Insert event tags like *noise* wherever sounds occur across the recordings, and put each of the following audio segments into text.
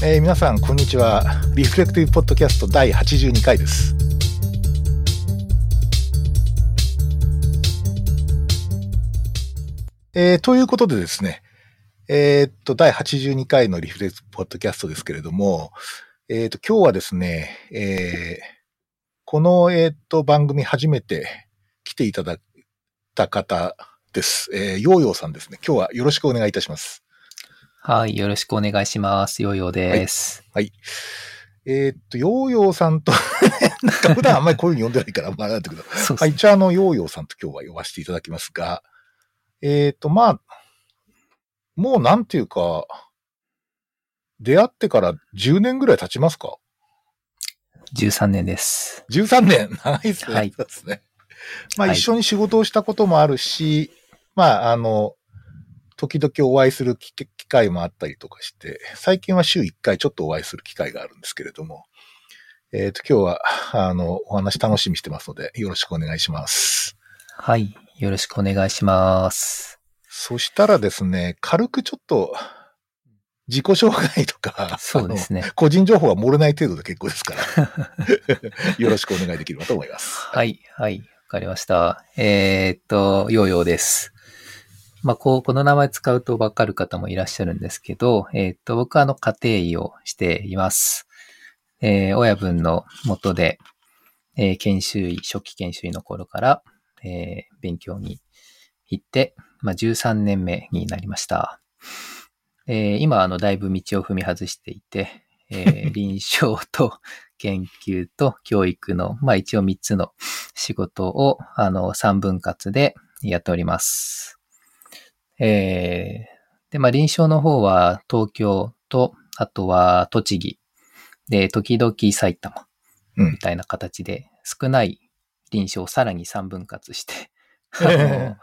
えー皆さん、こんにちは。リフレクティブポッドキャスト第82回です。えーということでですね、えーっと、第82回のリフレクティブポッドキャストですけれども、えっと、今日はですね、えーこの、えっと、番組初めて来ていただいた方です。えー、ヨーヨーさんですね。今日はよろしくお願いいたします。はい、よろしくお願いします。ヨーヨーです。はい。えーっと、ヨーヨーさんと、*laughs* なんか普段あんまりこういうふうに呼んでないから、まあなんだけど、はい。一応あの、ヨーヨーさんと今日は呼ばせていただきますが、えーっと、まあ、もうなんていうか、出会ってから10年ぐらい経ちますか？13年です。?13 年 *laughs* 長いですね。はいですね。まあはい一緒に仕事をしたこともあるし、まああの、時々お会いする機機会もあったりとかして、最近は週1回ちょっとお会いする機会があるんですけれども、えっ、と、今日は、あの、お話楽しみにしてますので、よろしくお願いします。はい、よろしくお願いします。そしたらですね、軽くちょっと、自己紹介とか、そうですね。個人情報は漏れない程度で結構ですから、*laughs* よろしくお願いできればと思います。はい、はい、わかりました。えーっと、ヨーヨーです。まあ、こう、この名前使うとわかる方もいらっしゃるんですけど、えーと、僕はあの、家庭医をしています。えー親分の下で、えー研修医、初期研修医の頃から、えー勉強に行って、まあ、13年目になりました。えー今、あの、だいぶ道を踏み外していて、えー *laughs* 臨床と研究と教育の、まあ一応3つの仕事を、あの、3分割でやっております。えーで、まあ臨床の方は東京と、あとは栃木、で、時々埼玉、うんみたいな形で、少ない臨床をさらに3分割して、*laughs* あええの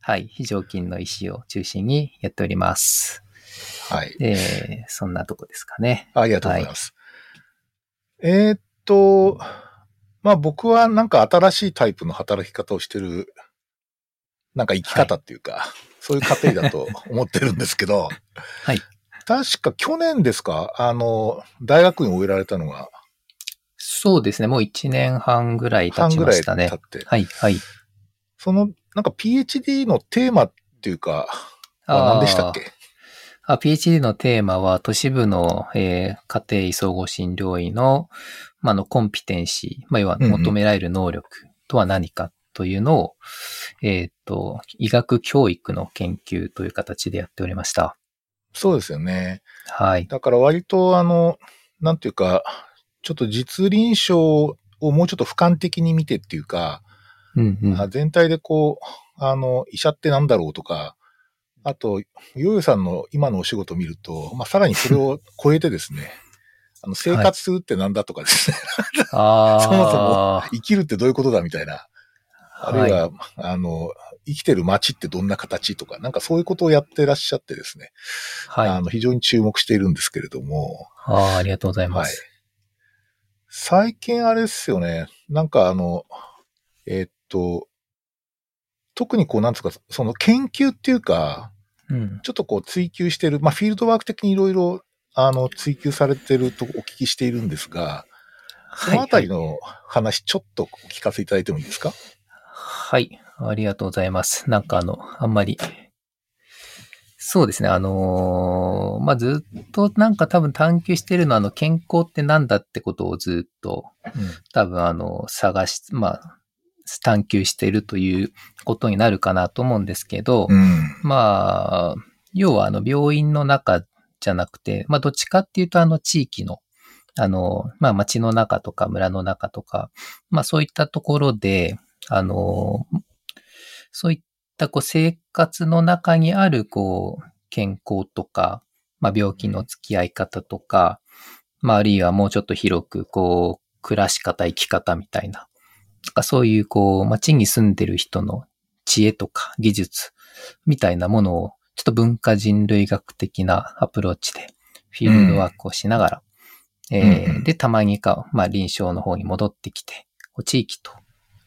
はい、非常勤の医師を中心にやっております。はい。で、そんなとこですかね。ありがとうございます。えーっと、まあ僕はなんか新しいタイプの働き方をしてる、なんか生き方っていうか、そういう過程だと思ってるんですけど、*laughs* はい。確か去年ですか？あの、大学院を終えられたのがそうですね。もう1年半ぐらい経ち半ぐらいましたね経。って、はい、はい。その、なんか PhD のテーマっていうか、は何でしたっけ？あ ?PhD のテーマは、都市部の、えー家庭医総合診療医の、まあ、あの、コンピテンシー、まあ、要はうんうん求められる能力とは何かというのを、えっ、と、医学教育の研究という形でやっておりました。そうですよね。はい。だから割とあの、なんていうか、ちょっと実臨床をもうちょっと俯瞰的に見てっていうか、うんうん。あ全体でこう、あの、医者ってなんだろうとか、あと、ヨーヨさんの今のお仕事を見ると、まあ、さらにそれを *laughs* 超えてですね、あの、生活するってなんだとかですね、*laughs* ああ。*laughs* そもそも生きるってどういうことだみたいな、あるいは、い、あの、生きてる街ってどんな形とか、なんかそういうことをやってらっしゃってですね、はい。あの、非常に注目しているんですけれども、ああ、ありがとうございまはいす。。最近あれですよね。なんかあの、えーっと、特にこう、なんですか、その研究っていうか、うん。ちょっとこう追求してる、まあフィールドワーク的にいろいろ、あの、追求されてるとお聞きしているんですが、そのあたりはいの話、ちょっとお聞かせいただいてもいいですか？はい。ありがとうございます。なんかあの、あんまり。そうですね。あのーまあ、ずっとなんか多分探求してるのは、あの、健康ってなんだってことをずっと、多分あの、探し、まあ、探求しているということになるかなと思うんですけど、うん。まあ、要はあの、病院の中じゃなくて、まあ、どっちかっていうとあの、地域の、あの、まあ、町の中とか村の中とか、まあ、そういったところで、あの、そういったこう生活の中にあるこう健康とか、まあ、病気の付き合い方とか、まあ、あるいはもうちょっと広くこう暮らし方、生き方みたいな、なんかそういうこう街に住んでる人の知恵とか技術みたいなものをちょっと文化人類学的なアプローチでフィールドワークをしながら、えーうんで、たまにか、まあ臨床の方に戻ってきて、地域と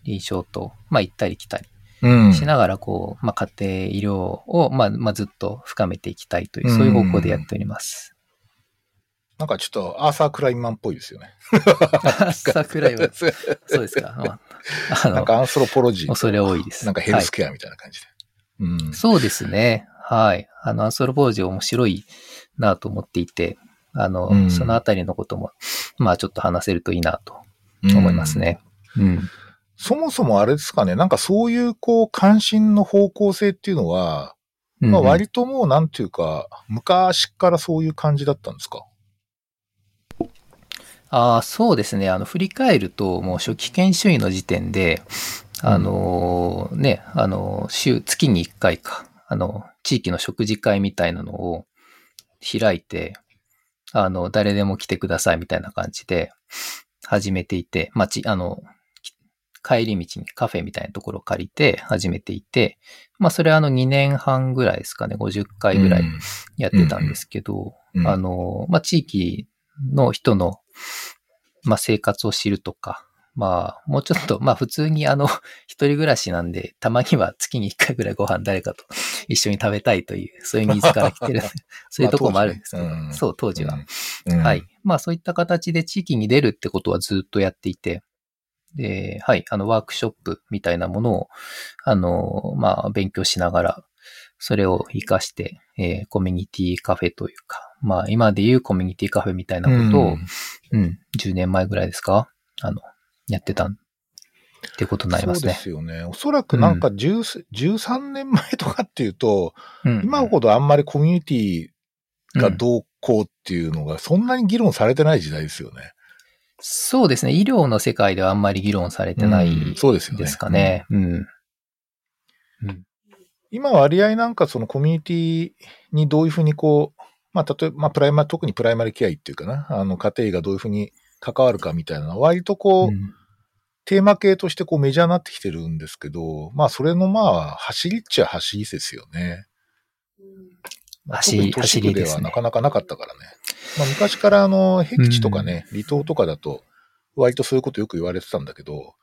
臨床と、まあ行ったり来たりうん。しながら、こう、まあ家庭医療を、まあ、まあずっと深めていきたいという、そういう方向でやっております。なんかちょっとアーサー・クライマンっぽいですよね。*laughs* アーサークライマンそうですか。まあ、あの、なんかアンスロポロジー。恐れ多いです。なんかヘルスケアみたいな感じで。うん。そうですね。はい。あの、アンソロポロジー面白いなと思っていて、あの、うんそのあたりのことも、まあちょっと話せるといいなと思いますね。うん。そもそもあれですかね、なんかそういうこう関心の方向性っていうのは、うんまあ割ともうなんていうか、昔からそういう感じだったんですか？ああ、そうですね。あの、振り返ると、もう初期研修医の時点で、あのーね、あの、週、月に1回か、あの、地域の食事会みたいなのを開いて、あの、誰でも来てくださいみたいな感じで始めていて、まあ、ち、あの、き帰り道にカフェみたいなところを借りて始めていて、まあ、それはあの2年半ぐらいですかね、50回ぐらいやってたんですけど、うんあの、まあ、地域の人の、まあ、生活を知るとか、まあ、もうちょっと、まあ、普通にあの、一人暮らしなんで、たまには月に一回ぐらいご飯誰かと一緒に食べたいという、そういうニーズから来てる、*laughs* そういうところもあるんですけど、まあねうんそう、当時は。うんはい。。まあそういった形で地域に出るってことはずっとやっていて、で、はい、あのワークショップみたいなものを、あの、まあ勉強しながら、それを活かして、えーコミュニティカフェというか、まあ今でいうコミュニティカフェみたいなことを、うん、10年前ぐらいですかあの、やってたんってことになりますそうでね。すよね。おそらくなんか10 13年前とかっていうと、うん今ほどあんまりコミュニティがどうこうっていうのがそんなに議論されてない時代ですよね。そうですね。医療の世界ではあんまり議論されてないですよねですかね。うん。うん今割合なんかそのコミュニティにどういうふうにこう、まあ例えば、まあプライマ、特にプライマリケア医っていうかな、あの家庭医がどういうふうに関わるかみたいなのは割とこう、うんテーマ系としてこうメジャーになってきてるんですけど、まあそれのまあ走りっちゃ走りですよね。まあ走走りですねはなかなかなかったからね。まあ昔からあの、僻地とかね、離島とかだと割とそういうことよく言われてたんだけど、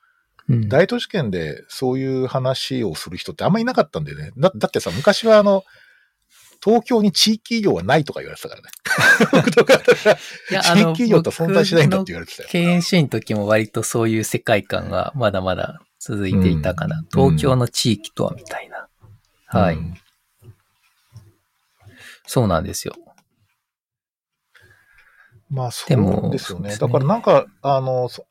うん大都市圏でそういう話をする人ってあんまりいなかったんだよね。だだってさ、昔はあの、東京に地域医療はないとか言われてたからね。僕とか、地域医療と存在しないんだって言われてたよ。経営主義の時も割とそういう世界観がまだまだ続いていたかな。東京の地域とはみたいな。はい、うんそうなんですよ。まあ、そうですよね。ねだからなんか、あの、そ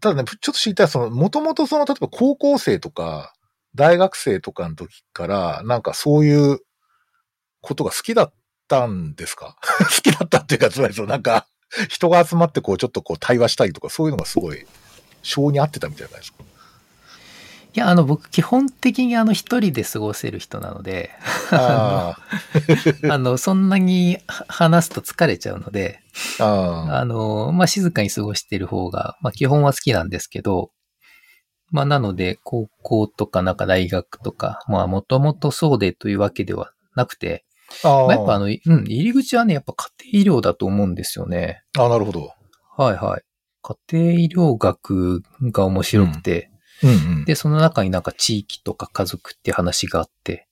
ただね、ちょっと知りたい、その、もともとその、例えば高校生とか、大学生とかの時から、なんかそういうことが好きだったんですか？*laughs* 好きだったっていうか、つまりそう、なんか、人が集まってこう、ちょっとこう、対話したりとか、そういうのがすごい、性に合ってたみたいなですか？いや、あの、僕、基本的にあの、一人で過ごせる人なので、ああの、そんなには話すと疲れちゃうので、あ、の、まあ、静かに過ごしている方が、まあ、基本は好きなんですけど、まあ、なので、高校とか、なんか大学とか、まあ、もともとそうでというわけではなくて、あまあ、やっぱあの、うん、入り口はね、やっぱ家庭医療だと思うんですよね。あ、なるほど。はいはい。家庭医療学が面白くて、うんうん。で、その中になんか地域とか家族って話があって、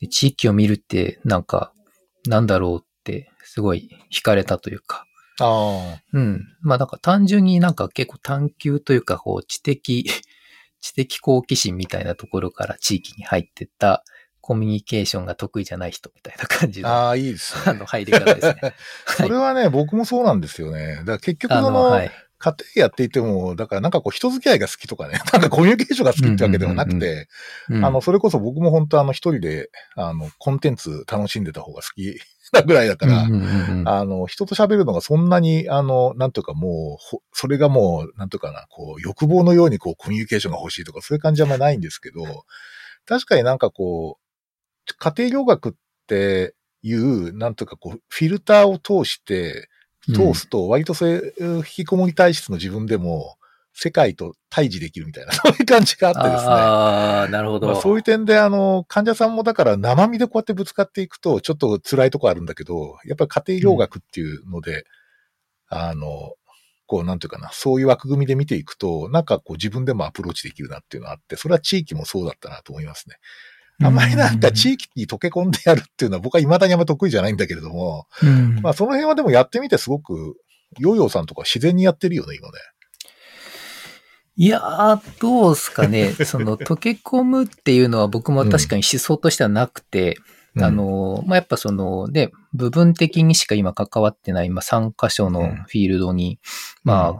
で地域を見るってなんか、なんだろうって、すごい惹かれたというか、あうん。まあなんか単純になんか結構探求というか、こう知的、*laughs* 知的好奇心みたいなところから地域に入ってったコミュニケーションが得意じゃない人みたいな感じあ、の、ああ、いいですね。あの入り方ですね。*laughs* それはね、僕もそうなんですよね。だから結局その、はい。家庭やっていても、だからなんかこう人付き合いが好きとかね、*laughs* なんかコミュニケーションが好きってわけではなくて、うんあの、それこそ僕も本当あの一人で、あの、コンテンツ楽しんでた方が好きなぐらいだから、あの、人と喋るのがそんなに、あの、なんというかもうほ、それがもう、なんというかな、こう、欲望のようにこう、コミュニケーションが欲しいとか、そういう感じはあんまりないんですけど、確かになんかこう、家庭療学っていう、なんというかこう、フィルターを通して、通すと、割とそういう引きこもり体質の自分でも、世界と対峙できるみたいな、*laughs* そういう感じがあってですね。ああ、なるほど。まあ、そういう点で、あの、患者さんもだから生身でこうやってぶつかっていくと、ちょっと辛いとこあるんだけど、やっぱり家庭療学っていうので、あの、こう、なんていうかな、そういう枠組みで見ていくと、なんかこう自分でもアプローチできるなっていうのがあって、それは地域もそうだったなと思いますね。あん。まりなんか地域に溶け込んでやるっていうのは僕は未だにあんま得意じゃないんだけれども、うん。まあその辺はでもやってみてすごく、ヨーヨーさんとか自然にやってるよね、今ね。いやー、どうすかね。*laughs* その、溶け込むっていうのは僕も確かに思想としてはなくて、うん。あ、の、まあ、やっぱその、ね、部分的にしか今関わってない、まあ、3箇所のフィールドに、まあ、うん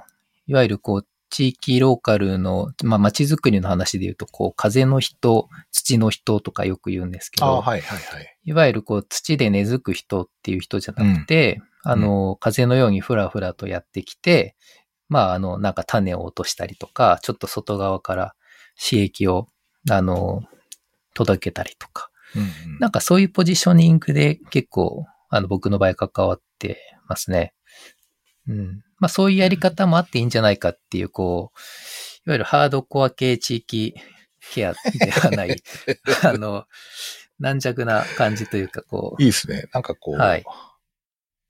いわゆるこう、地域ローカルの、まあ、街づくりの話で言うと、こう、風の人、土の人とかよく言うんですけど、はいはいはい。いわゆるこう、土で根付く人っていう人じゃなくて、あの、風のようにふらふらとやってきて、まあ、あの、なんか種を落としたりとか、ちょっと外側から刺激を、あの、届けたりとか、うんうんなんかそういうポジショニングで結構、あの、僕の場合関わってますね。うん。まあそういうやり方もあっていいんじゃないかっていう、こう、いわゆるハードコア系地域ケアではない、*laughs* あの、軟弱な感じというか、こう、いいですね。なんかこう、はい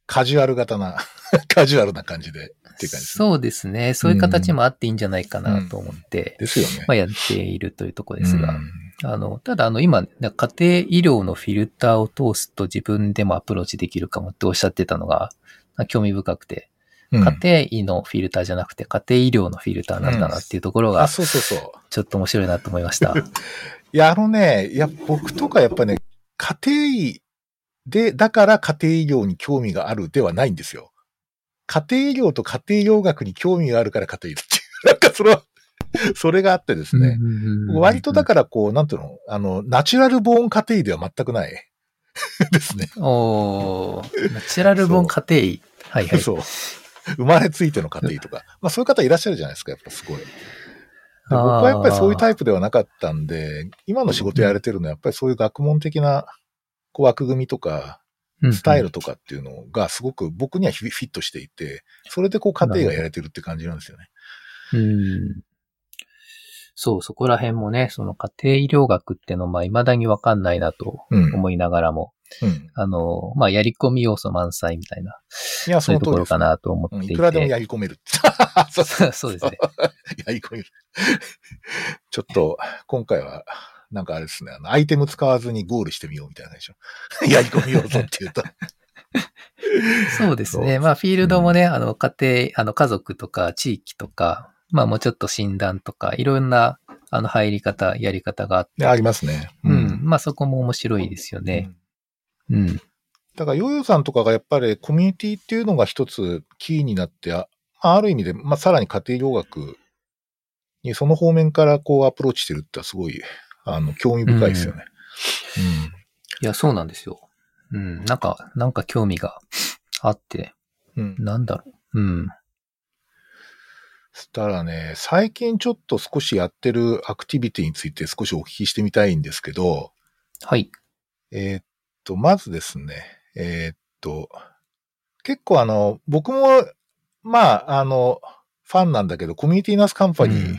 カジュアル型な、*laughs* カジュアルな感じでっていう感じですね。そうですね。そういう形もあっていいんじゃないかなと思って、ですよね。まあやっているというところですが、うんあの、ただあの今、家庭医療のフィルターを通すと自分でもアプローチできるかもっておっしゃってたのが、興味深くて、うん家庭医のフィルターじゃなくて家庭医療のフィルターなんだなっていうところがあ、、そうそうそう。ちょっと面白いなと思いました。*laughs* いや、あのね、いや、僕とかやっぱね、家庭医で、だから家庭医療に興味があるではないんですよ。家庭医療と家庭医療学に興味があるから家庭医っていう。*laughs* なんかそれは、それがあってですね。割とだからこう、なんていうの、あの、ナチュラルボーン家庭医では全くない *laughs* ですね。おーナチュラルボン家庭医。はいはい。そう。*laughs* 生まれついての家庭医とか。*laughs* まあそういう方いらっしゃるじゃないですか、やっぱすごい。で僕はやっぱりそういうタイプではなかったんで、今の仕事やれてるのはやっぱりそういう学問的なこう枠組みとか、うんスタイルとかっていうのがすごく僕にはフィットしていて、それでこう家庭がやれてるって感じなんですよね。うん。そう、そこら辺もね、その家庭医療学ってのは、まあ、未だにわかんないなとうん。思いながらも、うん。あの、まあ、やり込み要素満載みたいな、いや、そいうところかなと思うんっていて。いくらでもやり込める。*laughs* そうそうですね。*laughs* やり込める。ちょっと、今回は、なんかあれですね、あの、アイテム使わずにゴールしてみようみたいなでしょ。*laughs* やり込みようぞって言うと。そうですね。まあ、フィールドもね、あの、家庭、あの、家族とか地域とか、まあ、もうちょっと診断とか、いろんな、あの、入り方、やり方があって、ねありますね。うん。まあ、そこも面白いですよね。うん。だから、ヨーヨーさんとかがやっぱりコミュニティっていうのが一つキーになって、あある意味で、まあ、さらに家庭療学にその方面からこうアプローチしてるってすごい、あの、興味深いですよね。いや、そうなんですよ。うん。なんか、なんか興味があって、うん。うん。なんだろう。うん。そしたらね、最近ちょっと少しやってるアクティビティについて少しお聞きしてみたいんですけど、はい。えーっと、まずですね、えーっと、結構あの、僕も、まあ、あの、ファンなんだけど、コミュニティナースカンパニー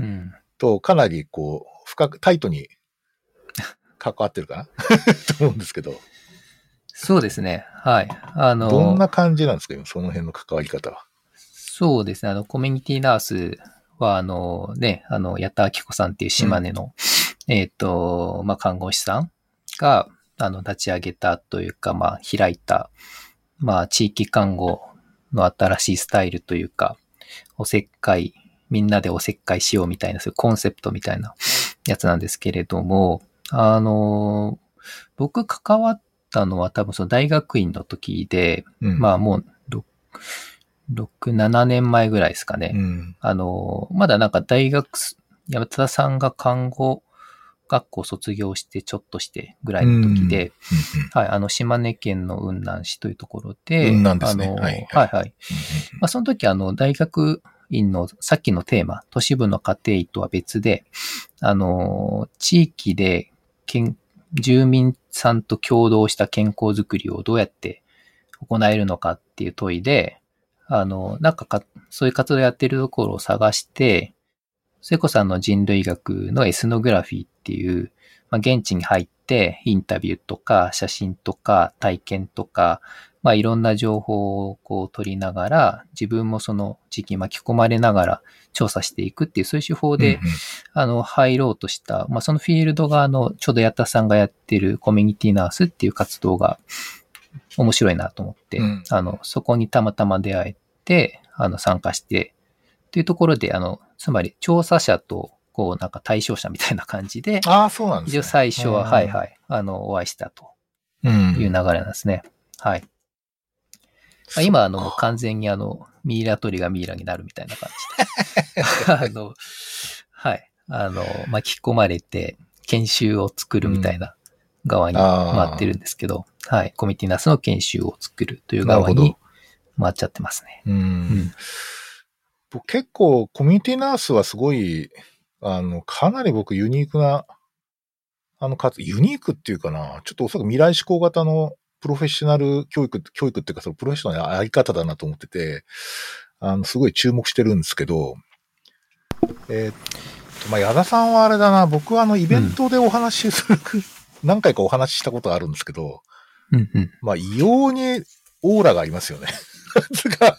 うん。とかなりこう、深く、タイトに *laughs* 関わってるかな？*laughs* と思うんですけど、そうですね。はい。あの、どんな感じなんですか？今、その辺の関わり方は。そうですね。あの、コミュニティナースは、あの、ね、あの、矢田明子さんっていう島根の、えっ、と、まあ、看護師さんが、あの、立ち上げたというか、まあ、開いた、まあ、地域看護の新しいスタイルというか、おせっかい、みんなでおせっかいしようみたいな、そういうコンセプトみたいなやつなんですけれども、あの、僕関わったのは多分その大学院の時で、うん。まあもう6、6 7年前ぐらいですかね。うん。あの、まだなんか大学す、山田さんが看護学校卒業してちょっとしてぐらいの時で、はい、あの、島根県の雲南市というところで、雲南ですね。あの、ははい。い、はい、まあ、その時あの、大学院のさっきのテーマ、都市部の家庭医とは別で、あの、地域で健住民さんと共同した健康づくりをどうやって行えるのかっていう問いで、あの、なんかか、そういう活動やってるところを探して、聖子さんの人類学のエスノグラフィーっていう、まあ、現地に入ってインタビューとか写真とか体験とか、ままあいろんな情報をこう取りながら、自分もその時期巻き込まれながら調査していくっていう、そういう手法で、うんうん。あの、入ろうとした、まあそのフィールドがあの、ちょうど矢田さんがやってるコミュニティナースっていう活動が面白いなと思って、うん。あの、そこにたまたま出会えて、あの、参加して、というところで、あの、つまり調査者と、こう、なんか対象者みたいな感じで、ああ、そうなんですね。一応最初は、うんはいはい、あの、お会いしたとうん。いう流れなんですね。はい。まあ、今、あの、完全にあの、ミイラ取りがミイラになるみたいな感じで。*laughs* あの、はい。あの、巻き込まれて、研修を作るみたいな側に回ってるんですけど、はい。コミティナスの研修を作るという側に回っちゃってますね。う。うんん。僕結構、コミュニティナースはすごい、あの、かなり僕ユニークな、あの、かつ、ユニークっていうかな、ちょっとおそらく未来志向型のプロフェッショナル教育、教育っていうか、そのプロフェッショナルなやり方だなと思ってて、あの、すごい注目してるんですけど、えーっと、まあ、矢田さんはあれだな、僕はあの、イベントでお話しする、何回かお話ししたことあるんですけど、うんうん。まあ、異様にオーラがありますよね。それが、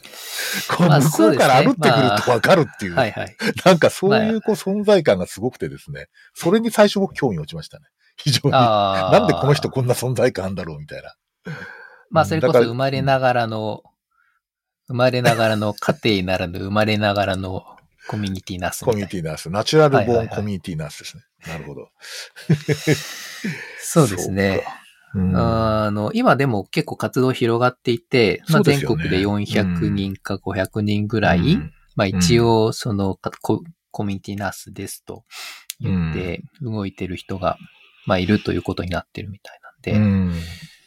こ向こうから歩ってくるとわかるっていう、はいはい。なんかそういうこう存在感がすごくてですね、それに最初僕興味持ちましたね。非常に。ああ。なんでこの人こんな存在感あんだろうみたいな。まあ、それこそ生まれながらの、生まれながらの家庭ならぬ生まれながらのコミュニティナスみコミュニティナース。ナチュラルボーンコミュニティナースですね。なるほど。そうですね。あの、今でも結構活動広がっていて、まあ、全国で400人か500人ぐらい、うんまあ一応そのかココミュニティナースですと言っうて動いてる人が、まあいるということになってるみたいなんで、うん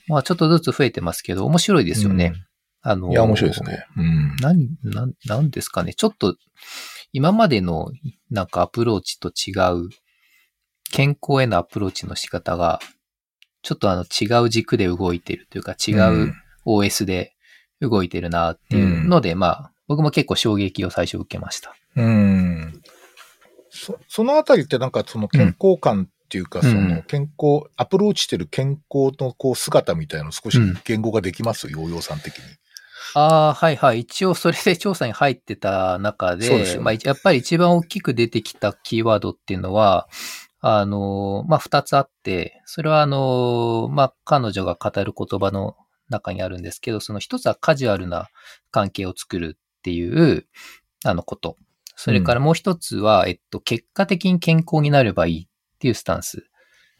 まあちょっとずつ増えてますけど、面白いですよね。あの、いや、面白いですね。うん。何、なん、なんですかね。ちょっと、今までのなんかアプローチと違う、健康へのアプローチの仕方が、ちょっとあの違う軸で動いてるというか違う OS で動いてるなっていうので、まあ、僕も結構衝撃を最初受けました。うん。そそのあたりってなんかその健康感っていうか、うんその健康、アプローチしてる健康のこう姿みたいなの少しうん言語化できます、ヨーヨーさん的に。ああ、はいはい。一応それで調査に入ってた中で、でねまあ、やっぱり一番大きく出てきたキーワードっていうのは、あの、まあ、二つあって、それはあの、まあ、彼女が語る言葉の中にあるんですけど、その一つはカジュアルな関係を作るっていう、あのこと。それからもう一つは、えっと、結果的に健康になればいいっていうスタンス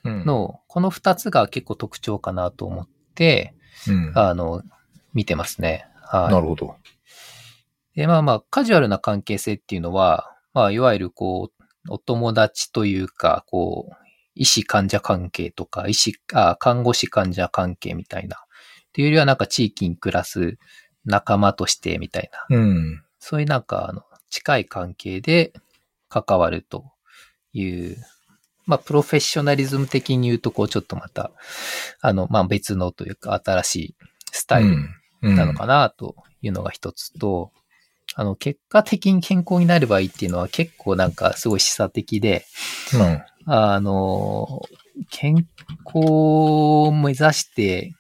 うん、の、この二つが結構特徴かなと思って、うん、あの、見てますね。はい。なるほど。で、まあまあ、カジュアルな関係性っていうのは、まあ、いわゆるこう、お友達というか、こう、医師患者関係とか、医師、あ、看護師患者関係みたいな。っていうよりはなんか地域に暮らす仲間としてみたいな。うん。そういうなんか、あの、近い関係で関わるという、まあ、プロフェッショナリズム的に言うと、こう、ちょっとまた、あの、まあ、別のというか、新しいスタイルうんなのかなというのが一つと、あの、結果的に健康になればいいっていうのは結構なんかすごい示唆的で、うん。あの、健康を目指して、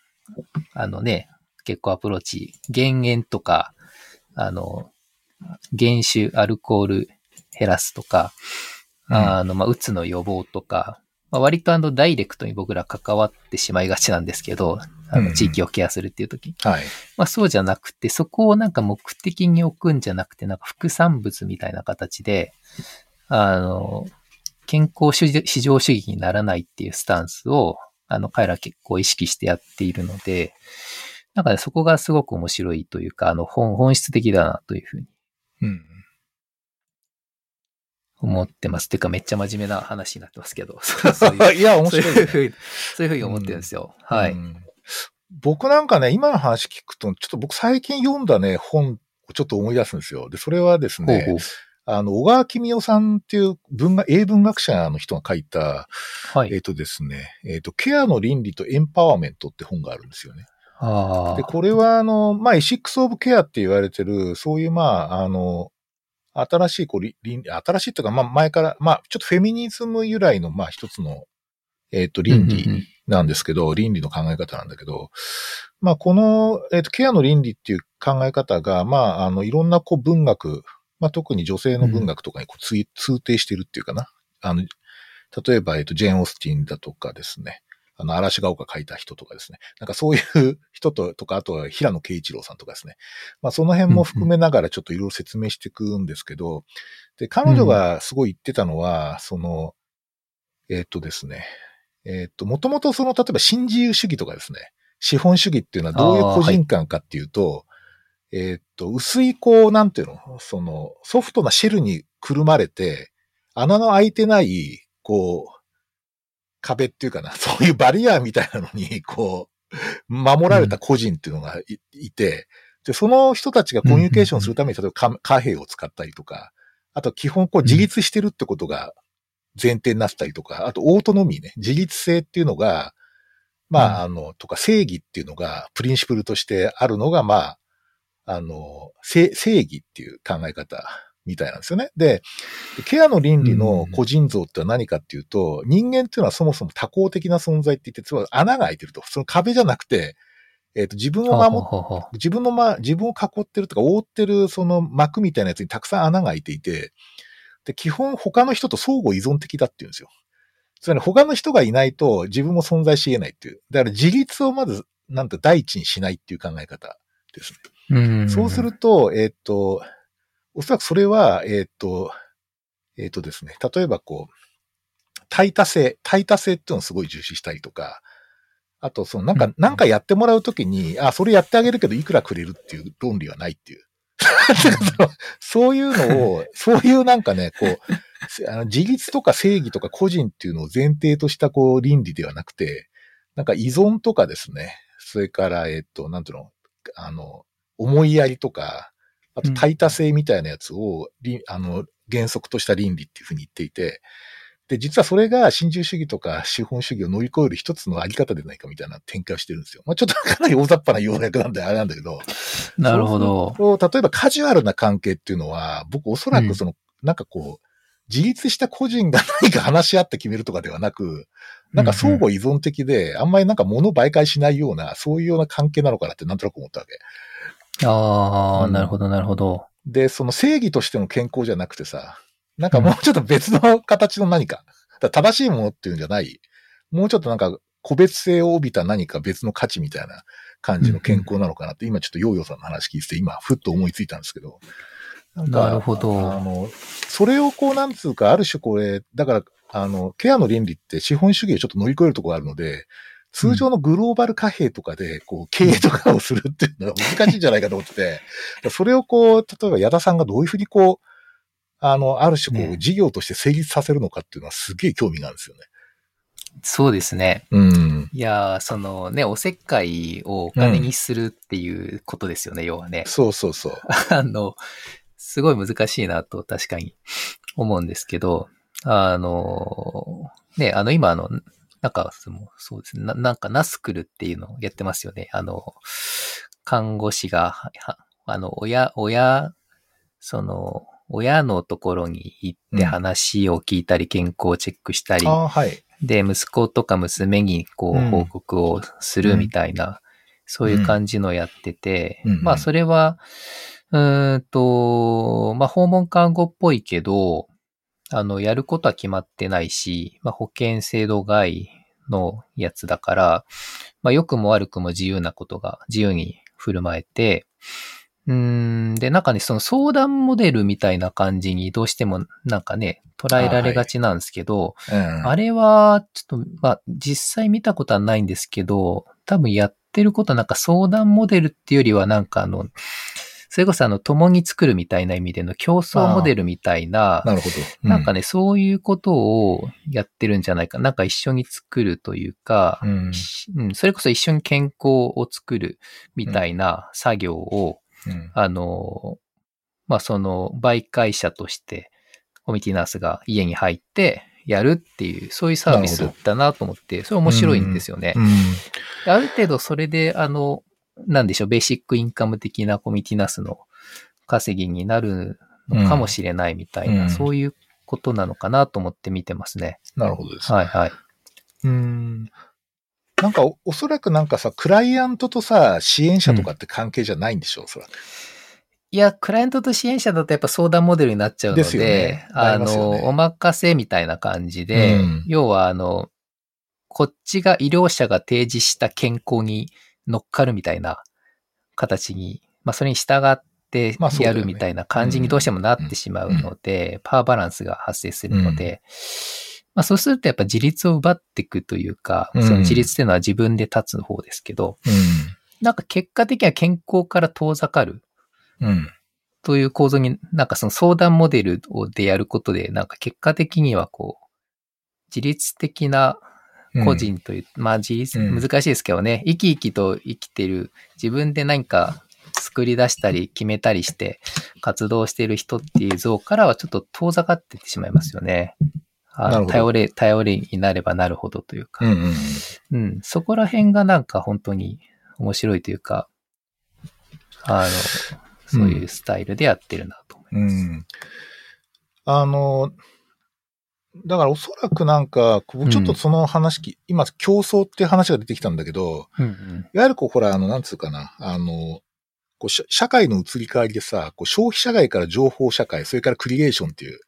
あのね、結構アプローチ、減塩とか、あの、減酒、アルコール減らすとか、うんあの、まあ、うつの予防とか、まあ、割とあの、ダイレクトに僕ら関わってしまいがちなんですけど、あの、うん地域をケアするっていう時はい。まあそうじゃなくて、そこをなんか目的に置くんじゃなくて、なんか副産物みたいな形で、あの、健康主義至上主義にならないっていうスタンスを、あの、彼ら結構意識してやっているので、なんかね、そこがすごく面白いというか、あの、本、本質的だなというふうにうん。思ってます。てかめっちゃ真面目な話になってますけど、*laughs* そういう、いや、面白いいうふうに、そういうふうに思ってるんですよ。はい。うん僕なんかね、今の話聞くと、ちょっと僕最近読んだね、本をちょっと思い出すんですよ。で、それはですね、ほうほう。あの、小川君夫さんっていう文学、英文学者の人が書いた、はい。えっ、とですね、えっ、と、ケアの倫理とエンパワーメントって本があるんですよね。で。これは、あの、まあ、エシックスオブケアって言われてる、そういう、まあ、あの、新しい、こう、倫倫理、新しいっていうか、まあ、前から、まあ、ちょっとフェミニズム由来の、まあ、一つの、えっ、と、倫理なんですけど、倫理の考え方なんだけど、まあ、この、えっ、と、ケアの倫理っていう考え方が、まあ、あの、いろんなこう文学、まあ、特に女性の文学とかにこうつい、通底してるっていうかな。あの、例えば、えっ、と、ジェーン・オースティンだとかですね。あの、嵐が丘書いた人とかですね。なんかそういう人と、*laughs* とか、あとは平野慶一郎さんとかですね。まあその辺も含めながらちょっといろいろ説明していくんですけど、で、彼女がすごい言ってたのは、その、えっ、とですね。えっ、と、もともとその、例えば新自由主義とかですね。資本主義っていうのはどういう個人感かっていうと、えっ、と、薄いこう、なんていうのその、ソフトなシェルにくるまれて、穴の開いてない、こう、壁っていうかな、そういうバリアみたいなのに、こう、守られた個人っていうのがい,、いて、で、その人たちがコミュニケーションするために、例えば貨幣を使ったりとか、あと基本こう自立してるってことが前提になったりとか、あとオートノミーね、自立性っていうのが、まあ、あの、とか正義っていうのがプリンシプルとしてあるのが、まあ、あの、正義っていう考え方みたいなんですよね。で、ケアの倫理の個人像って何かっていうと、うん、人間っていうのはそもそも多項的な存在って言って、つまり穴が開いてると。その壁じゃなくて、えっ、ー、と、自分を守っ、自分のま、自分を囲ってるとか、覆ってるその膜みたいなやつにたくさん穴が開いていて、で、基本他の人と相互依存的だっていうんですよ。つまり他の人がいないと自分も存在し得ないっていう。だから自立をまず、なんて第一にしないっていう考え方ですね。うんそうすると、えっ、ー、と、おそらくそれは、えっ、ー、と、えっ、ー、とですね、例えばこう、対多性、対多性っていうのをすごい重視したりとか、あと、そのなんか、なんかやってもらうときに、あ、それやってあげるけどいくらくれるっていう論理はないっていう。*laughs* そういうのを、そういうなんかね、こう、*laughs* あの自立とか正義とか個人っていうのを前提としたこう倫理ではなくて、なんか依存とかですね、それから、えっと、なんていうの、あの、思いやりとか、あと対多性みたいなやつを、うん、あの、原則とした倫理っていうふうに言っていて、で、実はそれが新自由主義とか資本主義を乗り越える一つのあり方でないかみたいな展開をしてるんですよ。まあちょっと *laughs* かなり大雑把な要約なんであれなんだけど。なるほど。例えばカジュアルな関係っていうのは、僕おそらくその、うん、なんかこう、自立した個人が何か話し合って決めるとかではなく、なんか相互依存的で、あんまりなんか物媒介しないような、そういうような関係なのかなってなんとなく思ったわけ。ああ、うん、なるほど、なるほど。で、その正義としての健康じゃなくてさ、なんかもうちょっと別の形の何か、か正しいものっていうんじゃない、もうちょっとなんか個別性を帯びた何か別の価値みたいな感じの健康なのかなって、今ちょっとヨーヨーさんの話聞いて今、ふっと思いついたんですけど。なるほど。あの、それをこう、なんつうか、ある種これ、だから、あの、ケアの倫理って資本主義をちょっと乗り越えるところがあるので、通常のグローバル貨幣とかで、こう、経営とかをするっていうのは難しいんじゃないかと思ってて、それをこう、例えば矢田さんがどういうふうにこう、あの、ある種こう、事業として成立させるのかっていうのはすげえ興味があるんですよね。そうですね。うん。いやそのね、おせっかいをお金にするっていうことですよね、うん、要はね。そうそうそう。*laughs* あの、すごい難しいなと確かに思うんですけど、あの、ね、あの今あの、なんか、そうですね。ななんか、ナスクルっていうのをやってますよね。あの、看護師が、あの、親、親、その、親のところに行って話を聞いたり、健康をチェックしたり、はい、で、息子とか娘にこう報告をするみたいな、うん、そういう感じのをやってて、うん、まあそれは、うんと、まあ訪問看護っぽいけど、あの、やることは決まってないし、まあ、保険制度外のやつだから、まあ、良くも悪くも自由なことが自由に振る舞えて、うん、で、なんかね、その相談モデルみたいな感じにどうしてもなんかね、捉えられがちなんですけど、あはい。うん、あれは、ちょっと、まあ、実際見たことはないんですけど、多分やってることなんか相談モデルっていうよりはなんかあの、それこそあの、共に作るみたいな意味での競争モデルみたいな、なるほど、うん、なんかね、そういうことをやってるんじゃないか。な。んか一緒に作るというか、うん、うん、それこそ一緒に健康を作るみたいな作業を、うん、あの、まあ、その、媒介者として、コミュニティナースが家に入って、やるっていう、そういうサービスだなと思って、それ面白いんですよね。ある程度それで、あの、なんでしょう、ベーシックインカム的なコミュニティナスの稼ぎになるのかもしれないみたいな、うん、そういうことなのかなと思って見てますね。なるほどです。はいはい。うん。なんかお、おそらくなんかさ、クライアントとさ、支援者とかって関係じゃないんでしょ？う、おそらく。いや、クライアントと支援者だとやっぱ相談モデルになっちゃうので、でね。あの、ね。お任せみたいな感じで、うん。要はあの、こっちが医療者が提示した健康に乗っかるみたいな形に、まあそれに従ってやるみたいな感じにどうしてもなってしまうので、パワーバランスが発生するので、まあそうするとやっぱ自立を奪っていくというか、うんその自立っていうのは自分で立つ方ですけど、うん。なんか結果的には健康から遠ざかるうん。という構造に、なんかその相談モデルをでやることで、なんか結果的にはこう、自律的なうん個人という、まあ自立、うん難しいですけどね、生き生きと生きてる、自分で何か作り出したり決めたりして活動している人っていう像からはちょっと遠ざかっていってしまいますよね。頼れ、頼りになればなるほどというか、うんうん。うん、そこら辺がなんか本当に面白いというか、あの、そういうスタイルでやってるなと思います。うん。あの、だからおそらくなんか、僕ちょっとその話き、今競争っていう話が出てきたんだけど、うんうんいわゆるこう、ほら、あの、なんつうかな、あの、こうし社会の移り変わりでさ、こう消費社会から情報社会、それからクリエーションっていう、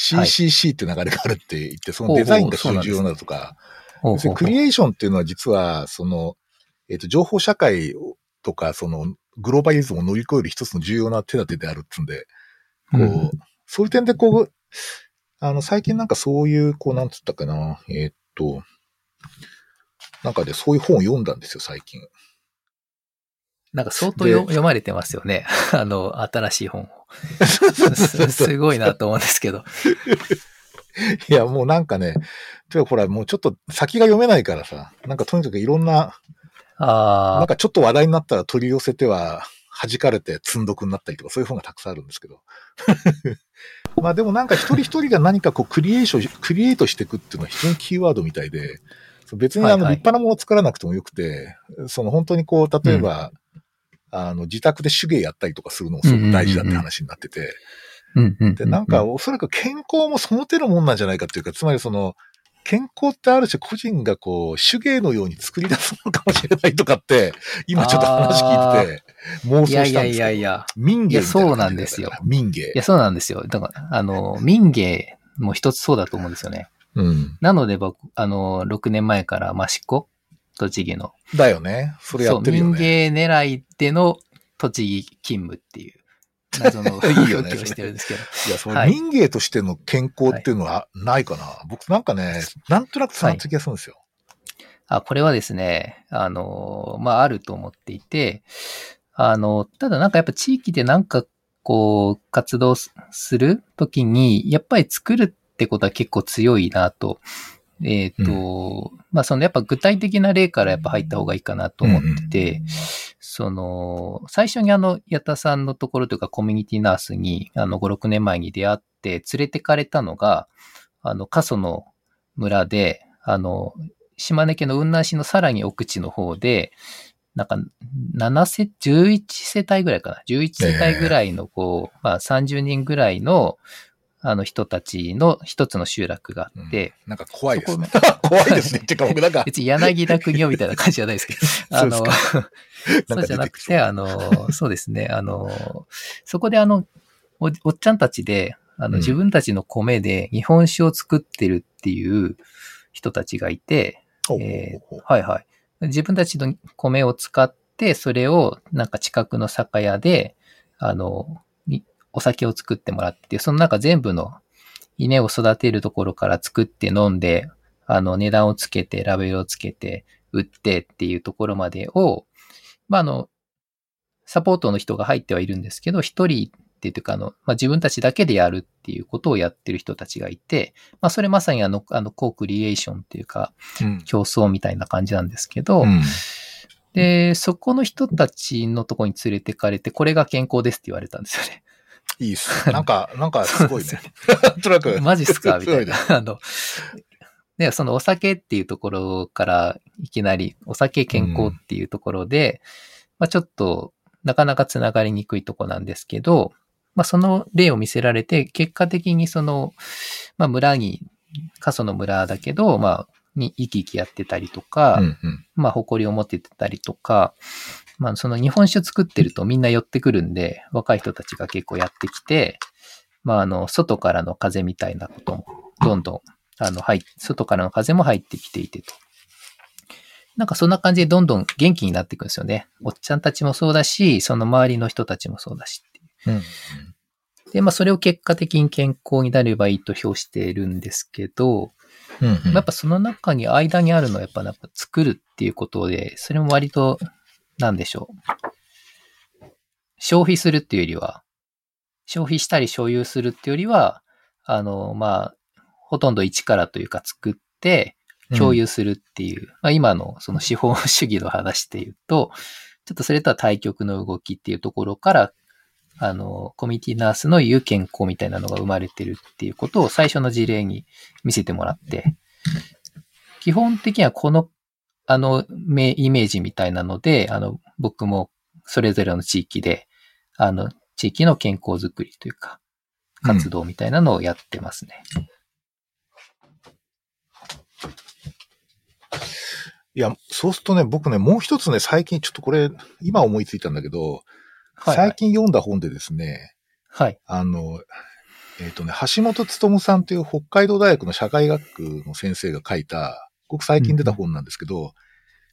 CCC って流れがあるって言って、そのデザインが非常に重要になるとか、クリエーションっていうのは実は、その、えっ、と、情報社会とか、その、グローバリズムを乗り越える一つの重要な手立てであるっつうんで、こう、うんそういう点でこう、あの、最近なんかそういう、こう、なんつったかな、えーっと、なんかでそういう本を読んだんですよ、最近。なんか相当読まれてますよね。*laughs* あの、新しい本を。す *laughs* すごいなと思うんですけど。いや、もうなんかね、てかほら、もうちょっと先が読めないからさ、なんかとにかくいろんな、ああ、なんかちょっと話題になったら取り寄せては、弾かれて積んどくになったりとか、そういう本がたくさんあるんですけど。*laughs* まあでもなんか一人一人が何かこうクリエーション、クリエイトしていくっていうのは非常にキーワードみたいで、別にあのはいはい立派なものを作らなくてもよくて、その本当にこう、例えば、あの、自宅で手芸やったりとかするのもすごく大事だって話になってて、うんうん。で、なんか、おそらく健康もその手のもんなんじゃないかっていうか、つまりその、健康ってある種個人がこう、手芸のように作り出すのかもしれないとかって、今ちょっと話聞いてて、妄想いやいやいしたんですけど。やいや。いな感じだから。いやそうなんですよ民芸い。や、そうなんですよ。だから、あの、民芸も一つそうだと思うんですよね。うん。なので僕、あの、6年前から益子、栃木の、だよね。それやそう、ってるよ民ね。芸狙いでの栃木勤務っていう、謎の *laughs* いいよね動きをしてるんですけど。いや、そはいの民芸としての健康っていうのはないかな。僕なんかね、なんとなくそうなった気がするんですよ。あ、これはですね、あの、まあ、あると思っていて、あの、ただなんかやっぱ地域でなんかこう、活動すするときに、やっぱり作るってことは結構強いなと。えっ、と、まあ、そのやっぱ具体的な例からやっぱ入った方がいいかなと思ってて、その、最初にあの、矢田さんのところというかコミュニティナースに、あの、5、6年前に出会って連れてかれたのが、あの、過疎の村で、あの、島根県の雲南市のさらに奥地の方で、なんか、7世、11世帯ぐらいかな。11世帯ぐらいの、こう、まあ30人ぐらいの、あの人たちの一つの集落があって、なんか怖いですね。そ *laughs* 怖いですね。っていうか僕なんか、別に柳田国夫みたいな感じじゃないですけど、*laughs* あの、*laughs* そうじゃなくて、あの、そうですね、あの、そこであの、おおっちゃんたちで、あの、うん自分たちの米で日本酒を作ってるっていう人たちがいて、えほうほうはいはい。自分たちの米を使って、それをなんか近くの酒屋で、あの、にお酒を作ってもらって、その中全部の稲を育てるところから作って飲んで、あの、値段をつけて、ラベルをつけて、売ってっていうところまでを、まあ、あの、サポートの人が入ってはいるんですけど、一人っていうか、あの、まあ、自分たちだけでやるっていうことをやってる人たちがいて、まあ、それまさにあの、あの、コークリエーションっていうか、うん競争みたいな感じなんですけど、うんで、そこの人たちのとこに連れてかれて、これが健康ですって言われたんですよね。いいっす。*laughs* なんか、なんかすごいね。なんとなく。マジっすか？みたいなす。*laughs* あの、で、そのお酒っていうところからいきなり、お酒健康っていうところで、まあちょっと、なかなかつながりにくいとこなんですけど、まあその例を見せられて、結果的にその、まあ村に、過疎の村だけど、まあに生き生きやってたりとか、うんうん。まあ、誇りを持ってたりとか、まあ、その日本酒作ってるとみんな寄ってくるんで、若い人たちが結構やってきて、まあ、あの、外からの風みたいなことも、どんどん、あの、入っ外からの風も入ってきていてと。なんかそんな感じでどんどん元気になっていくんですよね。おっちゃんたちもそうだし、その周りの人たちもそうだしっていう。うんで、まあ、それを結果的に健康になればいいと評しているんですけど、うんうんやっぱその中に間にあるのはやっぱなんか作るっていうことで、それも割と、なんでしょう。消費するっていうよりは、消費したり所有するっていうよりは、あの、まあ、ほとんど一からというか作って共有するっていう、まあ今のその資本主義の話で言うと、ちょっとそれとは対極の動きっていうところから、あの、コミュニティナースの言う健康みたいなのが生まれてるっていうことを最初の事例に見せてもらって、基本的にはこの、あの、めイメージみたいなので、あの、僕もそれぞれの地域で、あの、地域の健康づくりというか、活動みたいなのをやってますね。いや、そうするとね、僕ね、もう一つね、最近ちょっとこれ、今思いついたんだけど、はい、最近読んだ本でですね、はい。あの、えっ、とね、橋本勉さんという北海道大学の社会学の先生が書いた、ごく最近出た本なんですけど、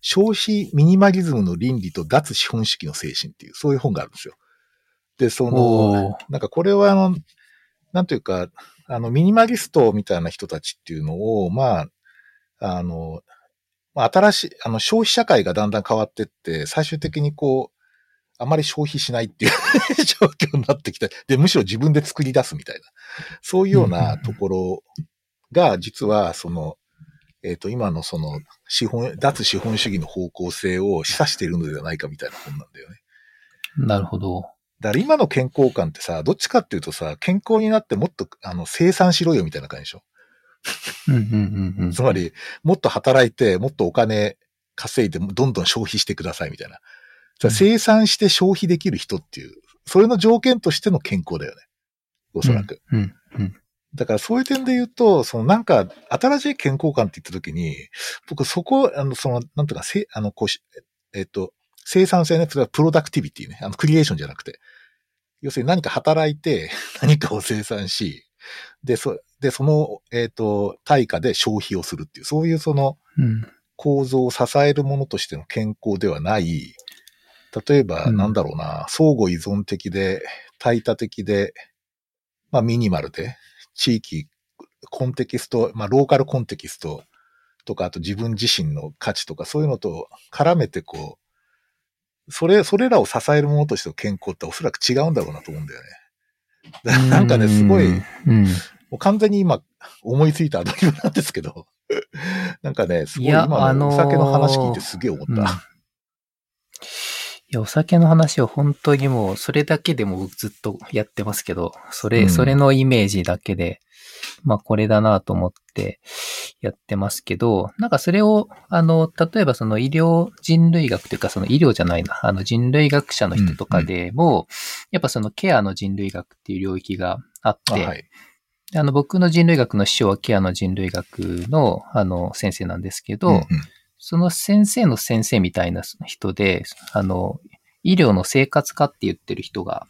消費ミニマリズムの倫理と脱資本主義の精神っていう、そういう本があるんですよ。で、その、なんかこれはあの、なんというか、あの、ミニマリストみたいな人たちっていうのを、まあ、あの、まあ、新しい、あの、消費社会がだんだん変わってって、最終的にこう、あまり消費しないっていう *laughs* 状況になってきて、で、むしろ自分で作り出すみたいな、そういうようなところが、実は、その、えっ、と、今のその、資本、脱資本主義の方向性を示唆しているのではないかみたいな本なんだよね。なるほど。だから今の健康観ってさ、どっちかっていうとさ、健康になってもっと、あの、生産しろよみたいな感じでしょ？うんうんうんうん。つまり、もっと働いて、もっとお金稼いで、どんどん消費してくださいみたいな。うん生産して消費できる人っていう、それの条件としての健康だよね。おそらく。うんうん。だからそういう点で言うと、そのなんか、新しい健康観って言ったときに、僕そこ、あの、その、なんとか、せ、あの、こうし、えっと、生産性ね、それはプロダクティビティね、あの、クリエーションじゃなくて。要するに何か働いて、*laughs* 何かを生産し、で、そ、で、その、えっ、と、対価で消費をするっていう、そういうそのうん。構造を支えるものとしての健康ではない、例えば、うんなんだろうな、相互依存的で、対多的で、まあ、ミニマルで、地域、コンテキスト、まあ、ローカルコンテキストとか、あと自分自身の価値とか、そういうのと絡めて、こう、それ、それらを支えるものとしての健康っておそらく違うんだろうなと思うんだよね。*laughs* なんかね、すごい、もうん。う完全に今、思いついたアドリブなんですけど、*laughs* なんかね、すごい今お酒の話聞いてすげえ思った。うんいや、お酒の話は本当にもう、それだけでも僕ずっとやってますけど、それ、うん。それのイメージだけで、まあこれだなと思ってやってますけど、なんかそれを、あの、例えばその医療人類学というか、その医療じゃないな、あの人類学者の人とかでも、やっぱそのケアの人類学っていう領域があって、あの僕の人類学の師匠はケアの人類学の、あの、先生なんですけど、うんうんその先生の先生みたいな人で、あの、医療の生活科って言ってる人が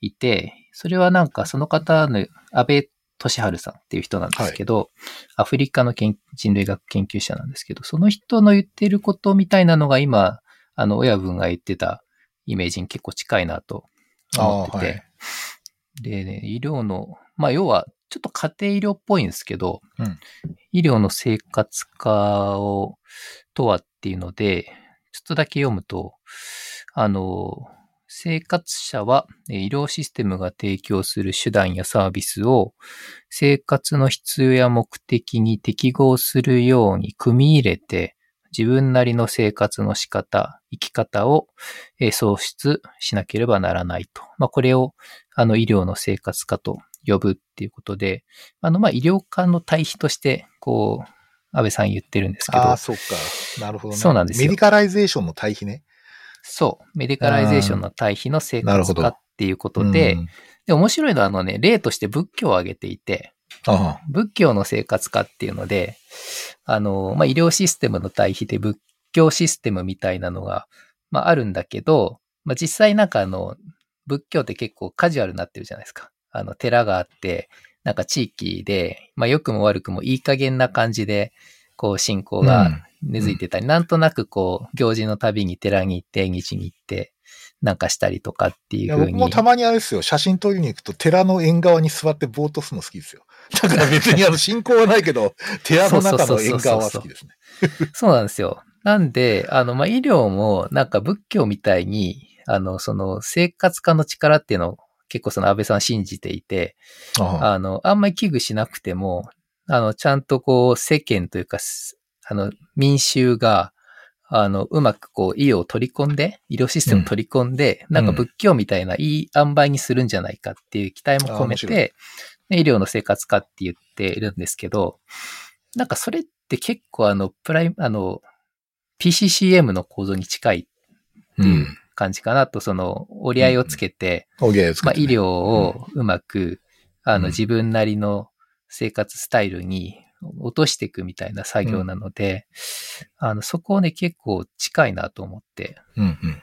いて、それはなんかその方の安倍俊治さんっていう人なんですけど、アフリカの研人類学研究者なんですけど、その人の言ってることみたいなのが今、あの、親分が言ってたイメージに結構近いなと思ってて、でね、医療の、まあ要は、ちょっと家庭医療っぽいんですけど、うん。医療の生活化を、とはっていうので、ちょっとだけ読むと、あの、生活者は医療システムが提供する手段やサービスを生活の必要や目的に適合するように組み入れて自分なりの生活の仕方、生き方を創出しなければならないと。まあ、これをあの医療の生活化と呼ぶっていうことで、あの、ま、医療官の対比として、こう、安倍さん言ってるんですけど。ああ、、そうか。なるほどね。そうなんですよ。 medi calization の対比ね。そう、 medicalization の対比の生活化っていうことで、うんで、面白いのはあのね、例として仏教を挙げていて、あ。仏教の生活化っていうので、あの、まあ、医療システムの対比で仏教システムみたいなのが、まあ、あるんだけど、まあ、実際なんかあの、仏教って結構カジュアルになってるじゃないですか。あの、寺があって、なんか地域で、まあ、良くも悪くもいい加減な感じで、こう、信仰が根付いてたり、うん、なんとなくこう、行事のたびに寺に行って、日に行って、なんかしたりとかっていうふうに。僕もたまにあれですよ、写真撮りに行くと寺の縁側に座ってぼーっとするの好きですよ。だから別にあの信仰はないけど、*laughs* 寺の中の縁側は好きですね。そうなんですよ。なんで、あの、まあ、医療もなんか仏教みたいに、あの、その生活化の力っていうのを結構その安倍さん信じていて、ああ。の、あんまり危惧しなくても、あの、ちゃんとこう世間というか、あの、民衆が、あの、うまくこう、医療を取り込んで、医療システムを取り込んで、うん、なん。か仏教みたいないい塩梅にするんじゃないかっていう期待も込めて、医療の生活化って言っているんですけど、なんかそれって結構あの、プライ、あの、PCCM の構造に近いっていう感じかなと、その、折り合いをつけて、うん、折り合いをつけて、ね、まあ、医療をうまく、あの、自分なりの生活スタイルに落としていくみたいな作業なので、うん、あの、そこをね、結構近いなと思って、うんうんうん、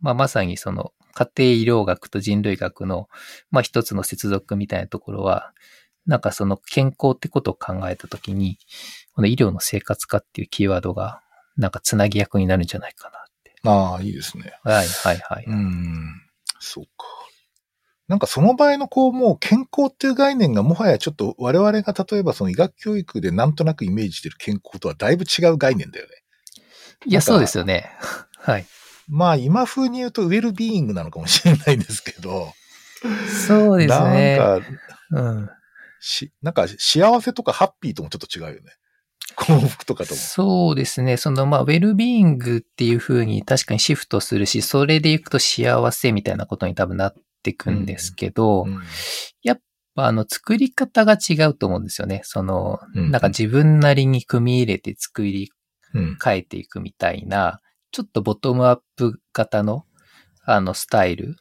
まあ、まさにその、家庭医療学と人類学の、まあ、一つの接続みたいなところは、なんかその健康ってことを考えたときに、この医療の生活化っていうキーワードが、なんかつなぎ役になるんじゃないかな。ああ、いいですね。はい、はい、はい。うん、そうか。なんかその場合のこう、もう健康っていう概念がもはやちょっと我々が例えばその医学教育でなんとなくイメージしてる健康とはだいぶ違う概念だよね。いや、そうですよね。*laughs* はい。まあ今風に言うとウェルビーイングなのかもしれないんですけど。そうですね。なんか、うん。し、なんか幸せとかハッピーともちょっと違うよね。幸福とかとも。そうですね。その、まあ、ウェルビーイングっていう風に確かにシフトするし、それでいくと幸せみたいなことに多分なってくんですけど、うんうん、やっぱあの作り方が違うと思うんですよね。その、うん、なんか自分なりに組み入れて作り変えていくみたいな、ちょっとボトムアップ型の、あの、スタイル。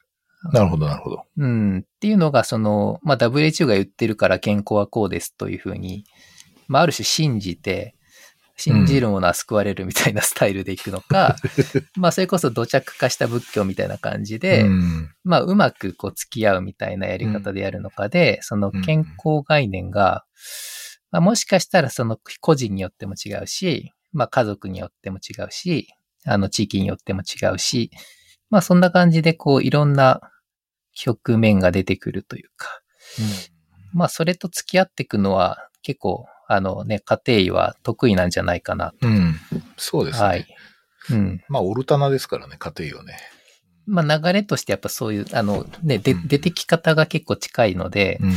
なるほど、なるほど。うん。っていうのが、その、まあ、WHO が言ってるから健康はこうですというふうに、まあ、ある種信じて、信じるものは救われるみたいなスタイルでいくのか、うん、まあそれこそ土着化した仏教みたいな感じで、うん、まあうまくこう付き合うみたいなやり方でやるのかで、うん、その健康概念が、まあ、もしかしたらその個人によっても違うし、まあ家族によっても違うし、あの地域によっても違うし、まあそんな感じでこういろんな局面が出てくるというか、まあそれと付き合っていくのは結構あのね、家庭医は得意なんじゃないかなと。うん。そうですね。はい。うん。まあ、オルタナですからね、家庭医はね。まあ、流れとしてやっぱそういう、あの、ね、で、うん、出てき方が結構近いので、うん、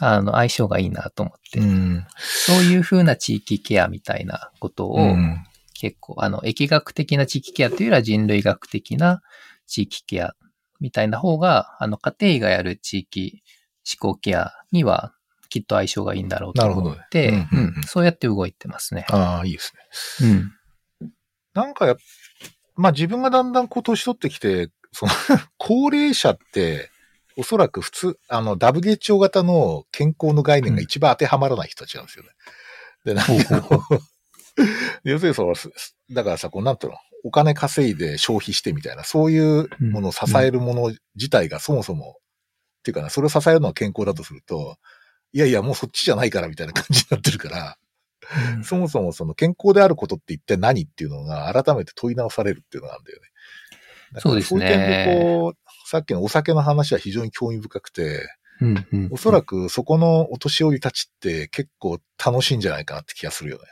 あの、相性がいいなと思って、うん、そういうふうな地域ケアみたいなことを、結構、あの、疫学的な地域ケアというよりは人類学的な地域ケアみたいな方が、あの、家庭医がやる地域思考ケアにはきっと相性がいいんだろうと思って、ねうんうんうん、そうやって動いてますね。ああ、いいですね。うん。なんかや、まあ自分がだんだんこう年取ってきて、その *laughs* 高齢者って、おそらく普通、あの、WHO 型の健康の概念が一番当てはまらない人たちなんですよね。うん、で、なんか、*laughs* 要するにその、だからさ、こう、なんていうの、お金稼いで消費してみたいな、そういうものを支えるもの自体がそもそも、うん、っていうかな、それを支えるのは健康だとすると、いやいや、もうそっちじゃないからみたいな感じになってるから、うん、そもそもその健康であることって一体何っていうのが改めて問い直されるっていうのがあるんだよね。そうですね。そういう点でこう、さっきのお酒の話は非常に興味深くて、うんうん、おそらくそこのお年寄りたちって結構楽しいんじゃないかなって気がするよね。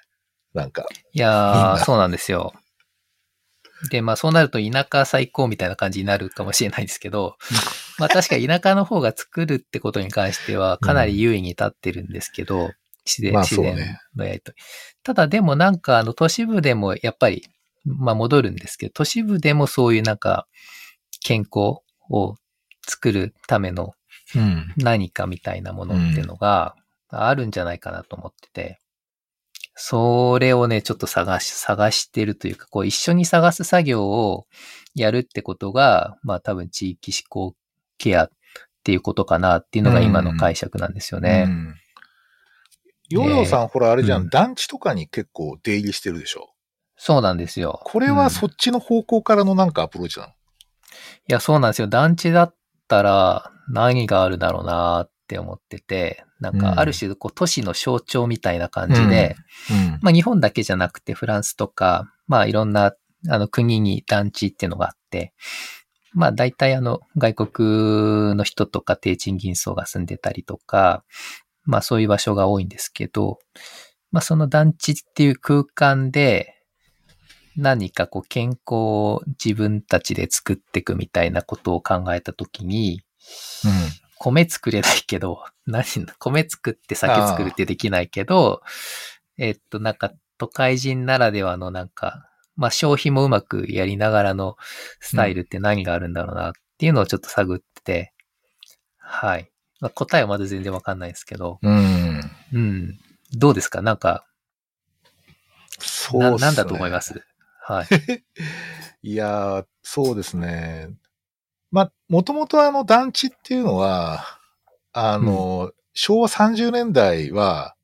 なんか。いやー、そうなんですよ。で、まあそうなると田舎最高みたいな感じになるかもしれないですけど、まあ確か田舎の方が作るってことに関してはかなり優位に立ってるんですけど、うん、自然、自然のやりとり。ただでもなんかあの都市部でもやっぱり、まあ戻るんですけど、都市部でもそういうなんか健康を作るための何かみたいなものっていうのがあるんじゃないかなと思ってて、それをね、ちょっと探し、探してるというか、こう一緒に探す作業をやるってことが、まあ多分地域思考ケアっていうことかなっていうのが今の解釈なんですよね。うんうん、ヨーヨーさん、ほら、あれじゃん、うん団地とかに結構出入りしてるでしょ？そうなんですよ。これうんはそっちの方向からのなんかアプローチなの、いや、そうなんですよ。団地だったら何があるだろうなって思ってて、なんうん。かある種こう都市の象徴みたいな感じで、うん。まあ日本だけじゃなくてフランスとか、まあいろんなあの国に団地っていうのがあって、まあ大体あの外国の人とか低賃金層が住んでたりとか、まあそういう場所が多いんですけど、まあその団地っていう空間で何かこう健康を自分たちで作っていくみたいなことを考えたときに、米作れないけど、*laughs* 何、米作って酒作るってできないけど、えっと、なんか都会人ならではのなんか、まあ消費もうまくやりながらのスタイルって何があるんだろうなっていうのをちょっと探ってて、はい。まあ、答えはまだ全然わかんないですけど、うん。うん。うん。どうですか？なんか、な、そうね。なんだと思います？はい。*laughs* いやー、そうですね。まあ、もともとあの団地っていうのは、あの、昭和30年代は、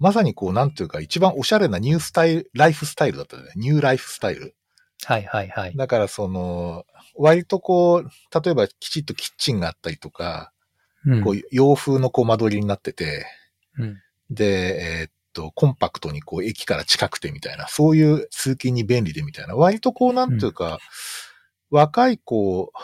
まさにこう、なんていうか、一番おしゃれなニュースタイル、ライフスタイルだったよね。ニューライフスタイル。はいはいはい。だからその、割とこう、例えばきちっとキッチンがあったりとか、うんこう、洋風のこう間取りになってて、うんで、えーっと、コンパクトにこう駅から近くてみたいな、そういう通勤に便利でみたいな、割とこうなんていうか、若いこう、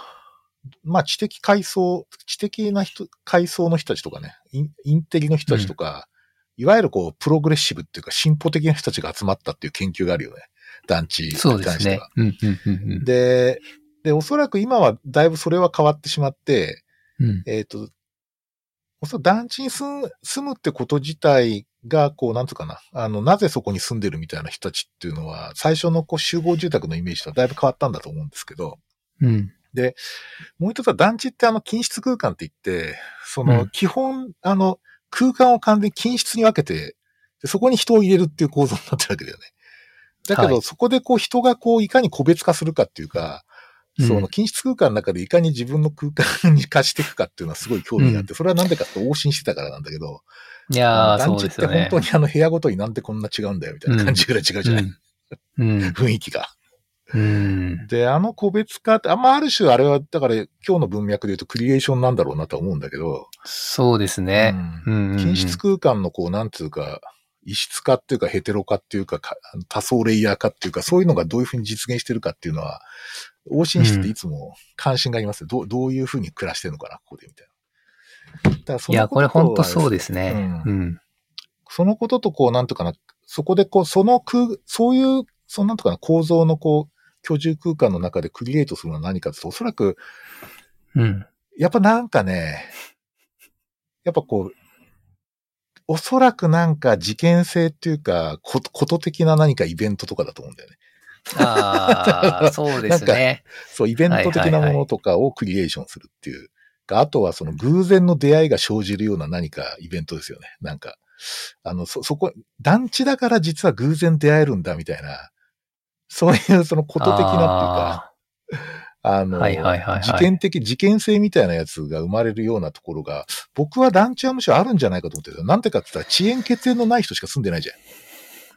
まあ知的階層、知的な人、階層の人たちとかね、インインテリの人たちとか、いわゆるこう、プログレッシブっていうか、進歩的な人たちが集まったっていう研究があるよね。団地にそうですね関しては。。うんうんうんうんで、で、おそらく今はだいぶそれは変わってしまって、うん。えっ、と、おそらく団地に住む住むってこと自体が、こう、なんつうかな、あの、なぜそこに住んでるみたいな人たちっていうのは、最初のこう集合住宅のイメージとはだいぶ変わったんだと思うんですけど、うん。もう一つは団地ってあの、均質空間って言って、そうのん、基本、あの、空間を完全に均質に分けて、でそこに人を入れるっていう構造になってるわけだよね。だけど、はいそこでこう人がこういかに個別化するかっていうか、うんその均質空間の中でいかに自分の空間に化していくかっていうのはすごい興味があって、それはなんでかって往診してたからなんだけど、いやー、団地ってそうですよね。本当にあの部屋ごとになんでこんな違うんだよみたいな感じぐらい違うじゃない、うん。うん。*laughs* 雰囲気が。うん。で、あの個別化って、あんまある種あれは、だから今日の文脈で言うとクリエーションなんだろうなとは思うんだけど、そうですね。うんうんうん。均質空間のこう、なんつうか、異質化っていうかヘテロ化っていうかか多層レイヤー化っていうか、そういうのがどういうふうに実現してるかっていうのは、往診室っていつも関心がありますよ。どうどういうふうに暮らしてるのかな、ここでみたいな。だからそいや、これ本当そうですね。ううん。そのこととこう、なんとかな、そこでこう、その空、そういう、そのなんとかな構造のこう、居住空間の中でクリエイトするのは何かっておそらく、うん。やっぱなんかね、やっぱこう、おそらくなんか事件性っていうか、ことこと的な何かイベントとかだと思うんだよね。ああ、*laughs* そうですね。そう、イベント的なものとかをクリエーションするっていう。あとはその偶然の出会いが生じるような何かイベントですよね。なんか、あの、そ、そこ、団地だから実は偶然出会えるんだみたいな、そういうそのこと的なっていうか、あの、はいはいはいはい事件的、事件性みたいなやつが生まれるようなところが、僕は団地はむしろあるんじゃないかと思ってるんですよ。なんてかって言ったら遅延血縁のない人しか住んでないじゃ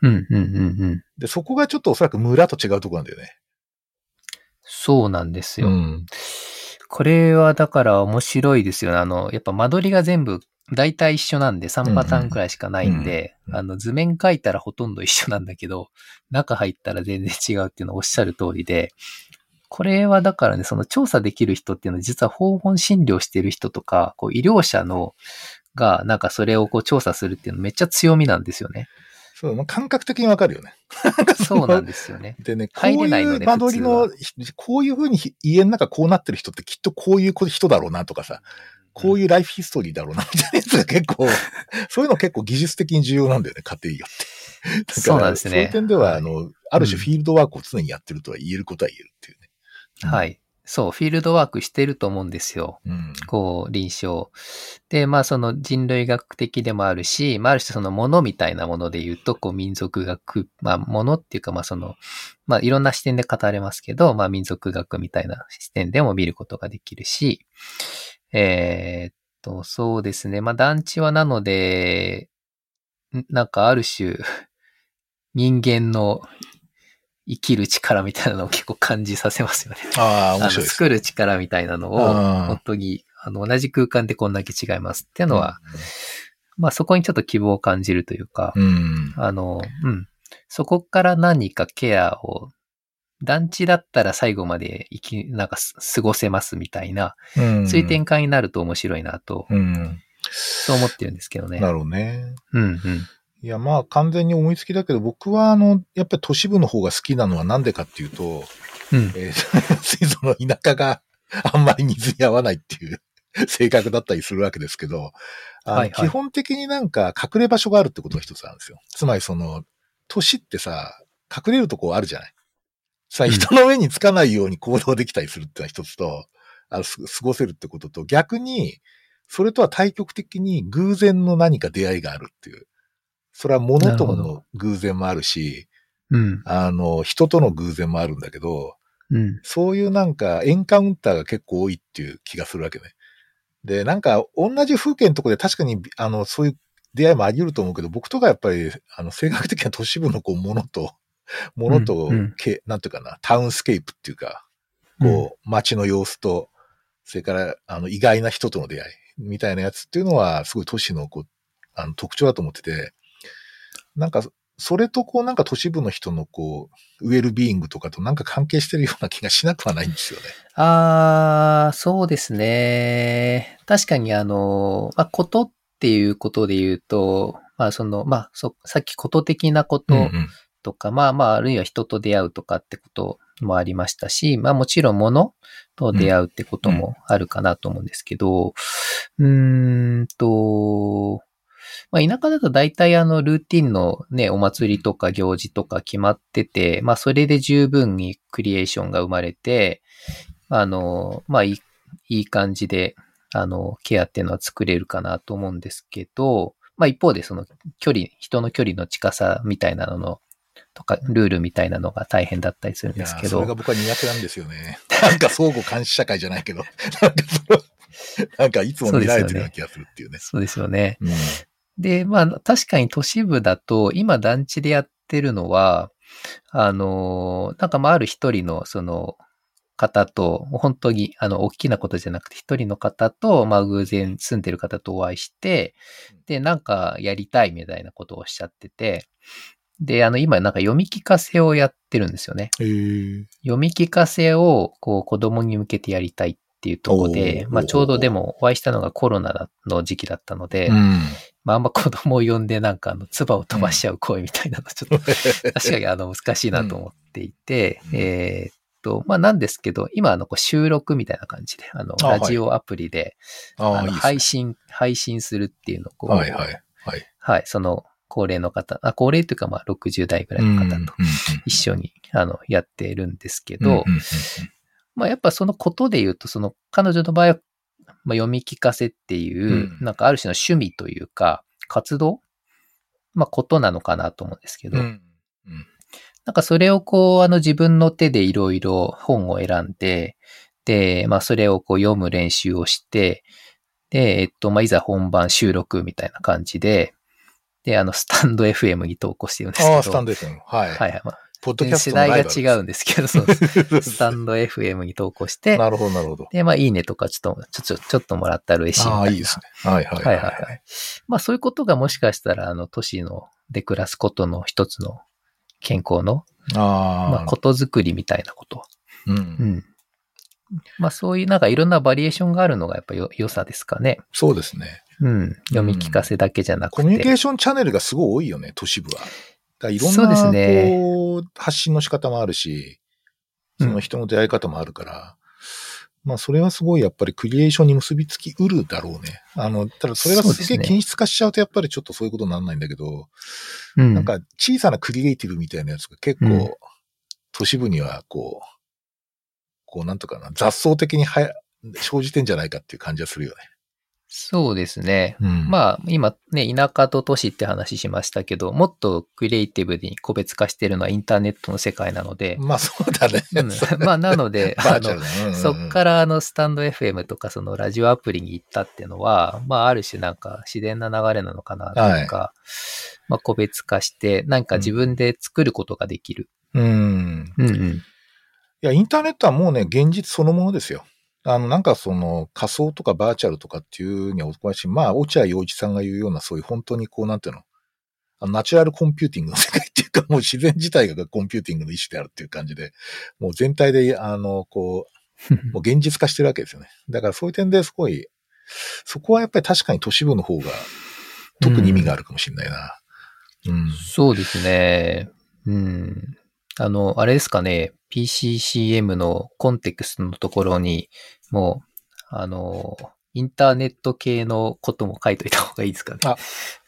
ん。うん、うん、うん、うん。で、そこがちょっとおそらく村と違うところなんだよね。そうなんですよ。ん。これはだから面白いですよね。あの、やっぱ間取りが全部大体一緒なんで3パターンくらいしかないんで、うんうんあの図面描いたらほとんど一緒なんだけど、*laughs* 中入ったら全然違うっていうのはおっしゃる通りで、これはだからね、その調査できる人っていうのは実は訪問診療してる人とか、こう医療者のがなんかそれをこう調査するっていうのめっちゃ強みなんですよね。そう、まあ感覚的にわかるよね。*laughs* そうなんですよね。でね、*laughs* こういう間取りの、こういうふうに家の中こうなってる人ってきっとこういう人だろうなとかさ、こういうライフヒストリーだろうなみたいなやつが結構、そういうの結構技術的に重要なんだよね、家庭によって。*laughs* そうなんですねそういう点では、はいあの、ある種フィールドワークを常にやってるとは言えることは言えるっていうね。はい。そう、フィールドワークしてると思うんですよ。うん。こう、臨床。で、まあその人類学的でもあるし、まあある種そのものみたいなもので言うと、こう民族学、まあものっていうかまあその、まあいろんな視点で語れますけど、まあ民族学みたいな視点でも見ることができるし、えーっと、そうですね。まあ団地はなので、なんかある種、*laughs* 人間の生きる力みたいなのを結構感じさせますよね。ああ、面白い。作る力みたいなのを、うん本当に、あの、同じ空間でこんだけ違いますっていうのは、まあそこにちょっと希望を感じるというか、うん。あの、うん。そこから何かケアを、団地だったら最後まで生き、なんかす過ごせますみたいな、うん。そういう展開になると面白いなと、うん。そう思ってるんですけどね。なるほどね。うんうん。いや、まあ完全に思いつきだけど、僕はあの、やっぱり都市部の方が好きなのはなんでかっていうと、うん。えー、*laughs* その田舎が *laughs* あんまり水に合わないっていう *laughs* 性格だったりするわけですけど、はいはい基本的になんか隠れ場所があるってことが一つあるんですよ。つまりその、都市ってさ、隠れるとこあるじゃない。さ、うん人の上につかないように行動できたりするってのは一つと、あの、す過ごせるってことと、逆に、それとは対極的に偶然の何か出会いがあるっていう。それは物との偶然もあるし、うん。あの、人との偶然もあるんだけど、うん。そういうなんかエンカウンターが結構多いっていう気がするわけね。で、なんか同じ風景のところで確かに、あの、そういう出会いもあり得ると思うけど、僕とかやっぱり、あの、性格的な都市部のこう、ものと、ものと、うんうんけなんていうかな、タウンスケープっていうか、こう、街の様子と、それから、あの、意外な人との出会い、みたいなやつっていうのは、すごい都市の、こう、あの、特徴だと思ってて、なんか、それとこう、なんか都市部の人のこう、ウェルビーイングとかとなんか関係してるような気がしなくはないんですよね。ああ、そうですね。確かにあの、まあ、ことっていうことで言うと、まあその、まあ、そ、さっきこと的なことうんうんとか、まあまあ、あるいは人と出会うとかってこともありましたし、まあもちろん物と出会うってこともあるかなと思うんですけど、うーんと、まあ田舎だと大体あのルーティンのね、お祭りとか行事とか決まってて、まあそれで十分にクリエーションが生まれて、あの、まあいい、いい感じで、あの、ケアっていうのは作れるかなと思うんですけど、まあ一方でその距離、人の距離の近さみたいなのの、とか、ルールみたいなのが大変だったりするんですけどそれが、僕は苦手なんですよね。*laughs* なんか相互監視社会じゃないけど、*laughs* なんかそれ *laughs* なんかいつも見られてるような気がするっていうね。そうですよね。うんで、まあ確かに都市部だと、今団地でやってるのは、あの、なんかまあある一人のその方と、本当にあの大きなことじゃなくて一人の方と、まあ偶然住んでる方とお会いして、で、なんかやりたいみたいなことをおっしゃってて、で、あの今なんか読み聞かせをやってるんですよね。読み聞かせをこう子供に向けてやりたいっていうところで、まあちょうどでもお会いしたのがコロナの時期だったので、うん。まああんま子供を呼んでなんかあの、唾を飛ばしちゃう行為みたいなのちょっと、*laughs* 確かにあの、難しいなと思っていて、うんえーっと、まあなんですけど、今あの、こう収録みたいな感じで、あの、ラジオアプリで、あの。配信、配信するっていうのをこう、はいはい。はい。はい、その、高齢の方、あ、高齢というかまあ60代ぐらいの方と一緒に、あの、やってるんですけど、まあやっぱそのことで言うと、その彼女の場合は、まあ、読み聞かせっていう、うん。なんかある種の趣味というか、活動？まあことなのかなと思うんですけど、なんかそれをこう、あの自分の手でいろいろ本を選んで、で、まあそれをこう読む練習をして、で、えっと、まあいざ本番収録みたいな感じで、で、あの、スタンド FM に投稿してるんですけど。ああ、スタンド FM。はい。はいはい。まあ、ポッドキャス世トのラ代が違うんですけど、そうです。*laughs* スタンド FM に投稿して、なるほど、なるほど。で、まあ、いいねとかちょっと、ちょっと、ちょっともらったら嬉しい。ああ、いいですね。はいはいはいはいはい。まあ、そういうことがもしかしたら、あの、都市の、で暮らすことの一つの健康の、ああ、まあ、ことづくりみたいなこと。う。うんん。まあ、そういうなんかいろんなバリエーションがあるのがやっぱよ、良さですかね。そうですね。うん。読み聞かせだけじゃなくて。コミュニケーションチャンネルがすごい多いよね、都市部は。だいろんな、ねこう、発信の仕方もあるし、その人の出会い方もあるから、まあそれはすごいやっぱりクリエーションに結びつきうるだろうね。あの、ただそれがすげえ均質化しちゃうとやっぱりちょっとそういうことにならないんだけど、うん。なんか小さなクリエイティブみたいなやつが結構、うん都市部にはこう、こうなんとかな、雑草的に生じてんじゃないかっていう感じはするよね。そうですね。うん。まあ、今ね、田舎と都市って話しましたけど、もっとクリエイティブに個別化してるのはインターネットの世界なので、まあそうだね。うんまあ、なので、*laughs* バあの。うんうんそっからあのスタンド FM とかそのラジオアプリに行ったっていうのは、まあある種なんか自然な流れなのかなというか、まあ個別化してなんか自分で作ることができる。うん。うんうん。いや、インターネットはもうね、現実そのものですよ。あの、なんかその仮想とかバーチャルとかっていうにはお詳しい。まあ、落合陽一さんが言うような、そういう本当にこう、なんていうの、あの natural computing の世界っていうか、もう自然自体がコンピューティングの一種であるっていう感じで、もう全体で、あの、こう、*laughs* もう現実化してるわけですよね。だからそういう点ですごい、そこはやっぱり確かに都市部の方が特に意味があるかもしれないな。うん。そうですね。うん。あの、あれですかね、PCCM のコンテクストのところに、もう、あの、インターネット系のことも書いといた方がいいですかね。あ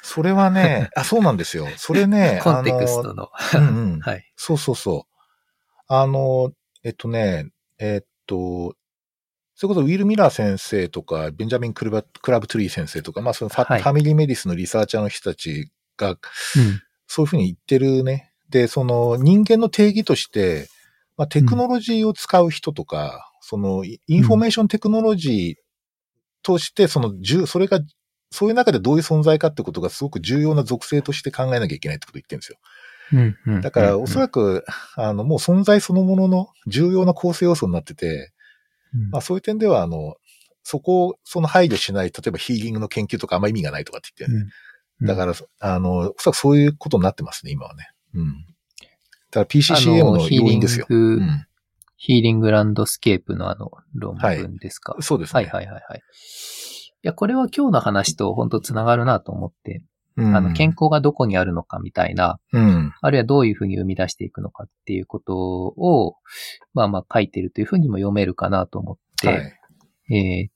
それはね、*laughs* あ、そうなんですよ。それね、*laughs* コンテクストの。うんうん。*laughs* はい。そうそうそう。あの、えっとね、えっと、それこそウィル・ミラー先生とか、ベンジャミン・クラブトゥリー先生とか、まあそのファ,、はい family medicine のリサーチャーの人たちが、うん。そういうふうに言ってるね。で、その人間の定義として、まあ、テクノロジーを使う人とか、そのイ information technology として、その重、それが、そういう中でどういう存在かってことがすごく重要な属性として考えなきゃいけないってことを言ってるんですよ。うんうんだから、おそららく、あの、もう存在そのものの重要な構成要素になってて、くまあそういう点では、あの、そこを、その配慮しない、例えばヒーリングの研究とかあんま意味がないとかって言って、だから、あの、おそらくそういうことになってますね、今はね。うん。だから PCCM の要因ですよ。ヒーリング、うん。ヒーリングランドスケープのあの論文ですか？そうですね。はいはいはいはい。いや、これは今日の話と本当つながるなと思って、うんあの、健康がどこにあるのかみたいな、うん。あるいはどういうふうに生み出していくのかっていうことを、まあまあ書いてるというふうにも読めるかなと思って、はい。えーっ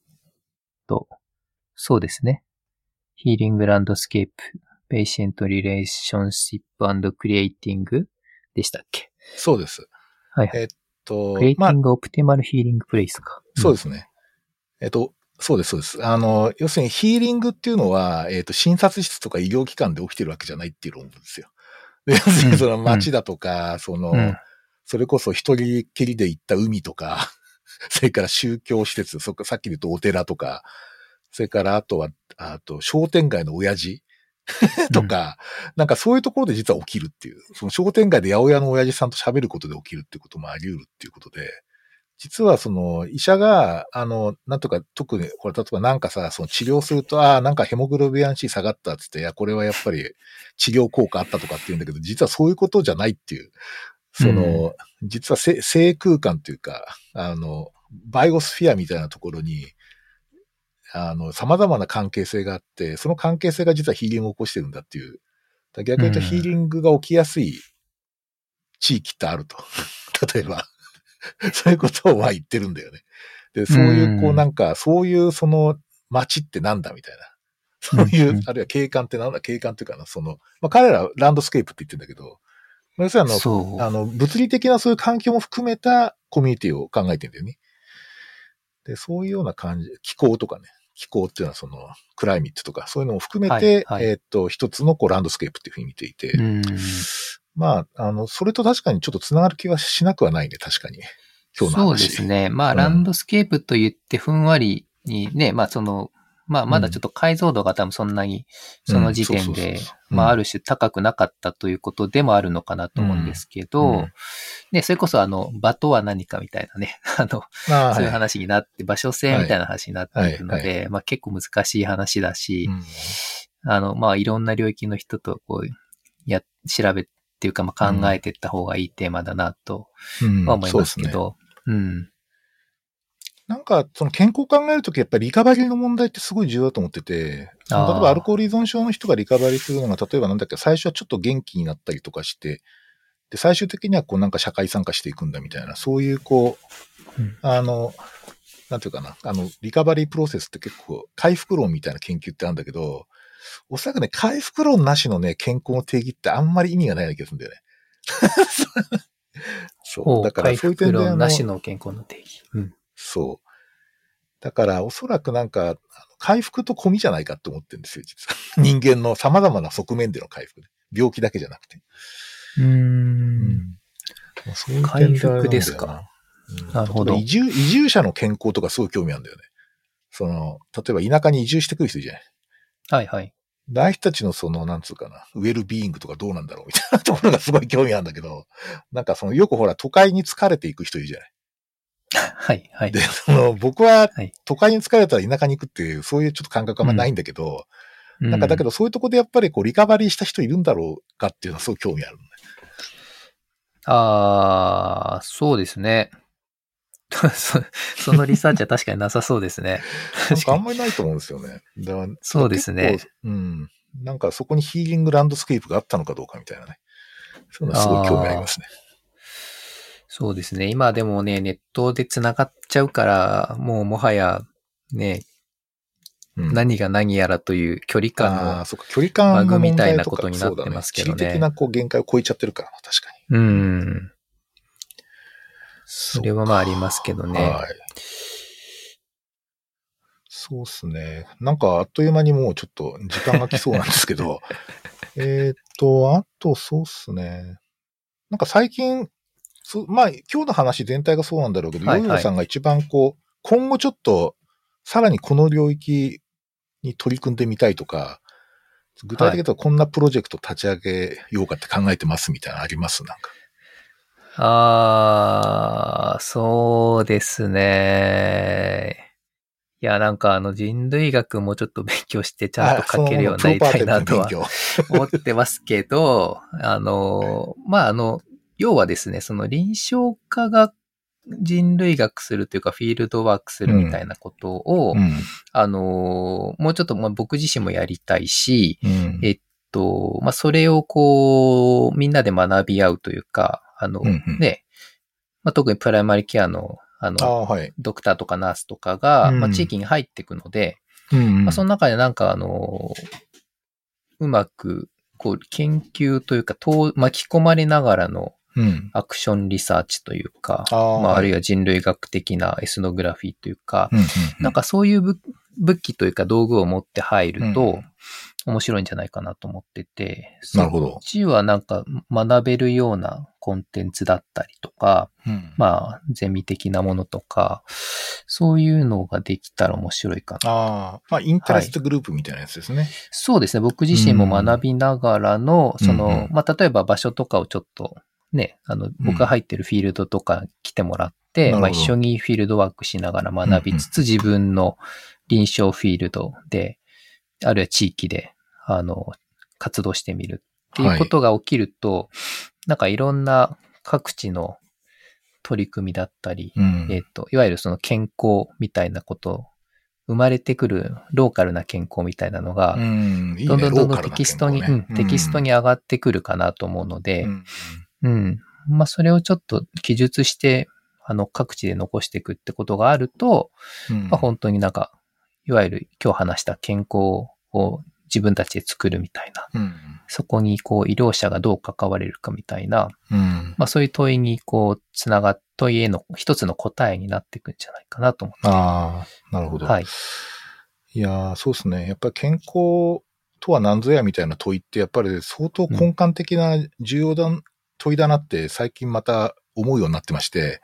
と、そうですね。 healing landscape、patient relationship creating でしたっけ？そうです。はいはい。えっと crea、t まあ in、 g optimal healing place か。そうですね。えっと、そうです、そうです。あの、要するにヒーリングっていうのは、えっと、診察室とか医療機関で起きてるわけじゃないっていう論文ですよ。*laughs* で要するにその街だとか、その、うんそれこそ一人きりで行った海とか、*laughs* それから宗教施設、そっかさっきで言うとお寺とか、それからあとは、あと商店街の親父 *laughs* とか、なんかそういうところで実は起きるっていう、その商店街で八百屋の親父さんと喋ることで起きるっていうこともあり得るっていうことで、実はその医者が、あの、なんとか特に、これ例えばなんかさ、その治療すると、ああ、なんかヘモグロビアン C 下がったっつって、いや、これはやっぱり治療効果あったとかって言うんだけど、実はそういうことじゃないっていう、その、実はせ生空間っていうか、あの、バイオスフィアみたいなところに、あの、様々な関係性があって、その関係性が実はヒーリングを起こしてるんだっていう。だ逆に言うとうんヒーリングが起きやすい地域ってあると。*laughs* 例えば。*laughs* そういうことをは言ってるんだよね。で、そういう、こううんなんか、そういうその街ってなんだみたいな。*laughs* そういう、うんあるいは景観ってなんだ？景観っていうかな、その、まあ彼らはランドスケープって言ってるんだけど、まあ要するにあの、そう。あの、物理的なそういう環境も含めたコミュニティを考えてんだよね。で、そういうような感じ、気候とかね、気候っていうのはその、 climate とか、そういうのも含めて、はいはいえーっと、一つのこうランドスケープっていうふうに見ていて、うん。まあ、あの、それと確かにちょっと繋がる気はしなくはないね、確かに。今日の話。そうですね。まあ、うんランドスケープと言ってふんわりにね、まあその、まあまだちょっと解像度が多分そんなに、その時点でまあある種高くなかったということでもあるのかなと思うんですけど、うん。ね、それこそあの、場とは何かみたいなね、*laughs* あの、ああそういうはい話になって、場所性みたいな話になっているのはい。で、まあ結構難しい話だし、うん。あの、まあいろんな領域の人とこう、や、調べっていうか、まあ考えていった方がいいテーマだなとうん。は思いますけど、うん。なんか、その健康を考えるとき、やっぱりリカバリーの問題ってすごい重要だと思ってて、例えばアルコール依存症の人がリカバリーするのが、例えばなんだっけ、最初はちょっと元気になったりとかして、で、最終的にはこうなんか社会参加していくんだみたいな、そういうこう、うんあの、なんていうかな、あの、リカバリープロセスって結構回復論みたいな研究ってあるんだけど、おそらくね、回復論なしのね、健康の定義ってあんまり意味がないような気がするんだよね。*laughs* そう。だから回そういう点であの復論なしの健康の定義。うん。そう。だから、おそらくなんか、回復と込みじゃないかって思ってるんですよ、実は。*laughs* 人間の様々な側面での回復、ね。病気だけじゃなくて。うーん。そういう回復ですか。うんなるほど移住、移住者の健康とかすごい興味あるんだよね。その、例えば田舎に移住してくる人じゃない。はいはい。ああいう人たちのその、なんつうかな、ウェルビーイングとかどうなんだろうみたいなところがすごい興味あるんだけど、なんかその、よくほら、都会に疲れていく人いるじゃない。はいはいで、。その、僕ははい、都会に疲れたら田舎に行くっていう、そういうちょっと感覚あんまないんだけど、なんかだけど、どそういうとこでやっぱりこう、リカバリーした人いるんだろうかっていうのはすごい興味ある、ね。ああ、そうですね。*laughs* そそのリサーチは確かになさそうですね。*laughs* かあん。まりないと思うんですよね。だからそうですね。うん。なんかそこにヒーリングランドスケープがあったのかどうかみたいなね。そういうのはすごい興味ありますね。そうですね。今でもね、ネットで繋がっちゃうから、もうもはや、ね、うん何が何やらという距離感の、そっか、距離感バグみたいなことになってますけどね地理的なこう限界を超えちゃってるからな、確かに。うん。それはまあありますけどね。はい。そうっすね。なんかあっという間にもうちょっと時間が来そうなんですけど、*laughs* えーっと、あとそうっすね。なんか最近、そまあ今日の話全体がそうなんだろうけど、はいはい。ヨーヨーさんが一番こう、今後ちょっと、さらにこの領域に取り組んでみたいとか、具体的に言うとこんなプロジェクト立ち上げようかって考えてますみたいなのあります？なんか。ああ、そうですね。いや、なんかあの人類学もちょっと勉強してちゃんと書けるようになりたいなとは思ってますけど、あの、*laughs* まあ、あの、要はですね、その臨床家が人類学するというかフィールドワークするみたいなことを、うん。あの、もうちょっとまあ僕自身もやりたいし、うん。えっと、まあ、それをこう、みんなで学び合うというか、あの、うんうんね、まあ、特にプライマリケアの、あの、ああ、はい。ドクターとかナースとかが、うんまあ、地域に入っていくので、うんまあ、その中でなんかあの、うまく、こう、研究というか、と巻き込まれながらのうん。アクションリサーチというか、あーまあ、はいあるいは人類学的なエスノグラフィーというか、うん。なんかそういう武武器というか道具を持って入るとうん、面白いんじゃないかなと思ってて、なるほどそっちはなんか学べるようなコンテンツだったりとか、うん、まあ、ゼミ的なものとか、そういうのができたら面白いかな。ああ、まあ、インタレストグループみたいなやつですね。そうですね。僕自身も学びながらの、うんその、うんうんまあ、例えば場所とかをちょっと、ね、あの、僕が入ってるフィールドとか来てもらって、なるほど。まあ、一緒にフィールドワークしながら学びつつ、自分の臨床フィールドで、あるいは地域で、あの、活動してみるっていうことが起きると、なんかいろんな各地の取り組みだったり、うん。えっ、と、いわゆるその健康みたいなこと、生まれてくるローカルな健康みたいなのが、うん、いいね。どんどんどんどんテキストに、ねうん、テキストに上がってくるかなと思うので、うんうん。まあ、それをちょっと記述して、あの、各地で残していくってことがあると、うんまあ、本当になんか、いわゆる今日話した健康を自分たちで作るみたいな、うんそこにこう医療者がどう関われるかみたいな、うんまあそういう問いにこう、つなが、問いへの一つの答えになっていくんじゃないかなと思って。ああ、なるほど。はい。いやーそうですね。やっぱり健康とは何ぞやみたいな問いって、やっぱり相当根幹的な重要だ、問いだなって最近また思うようになってまして、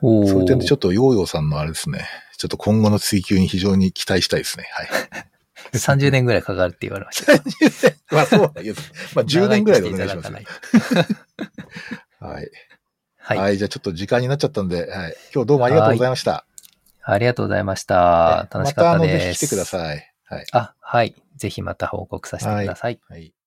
そういう点でちょっとヨーヨーさんのあれですね、ちょっと今後の追求に非常に期待したいですね。はい。*laughs* 30年ぐらいかかるって言われました。*laughs* まあそうなんです。まあ10年ぐらいでお願いします。はい。はい。はい。じゃあちょっと時間になっちゃったんで、はい。今日どうもありがとうございました。ありがとうございました。楽しかったまたあの、ぜです。ひ来てください。はい。あ、はい。ぜひまた報告させてください。はい。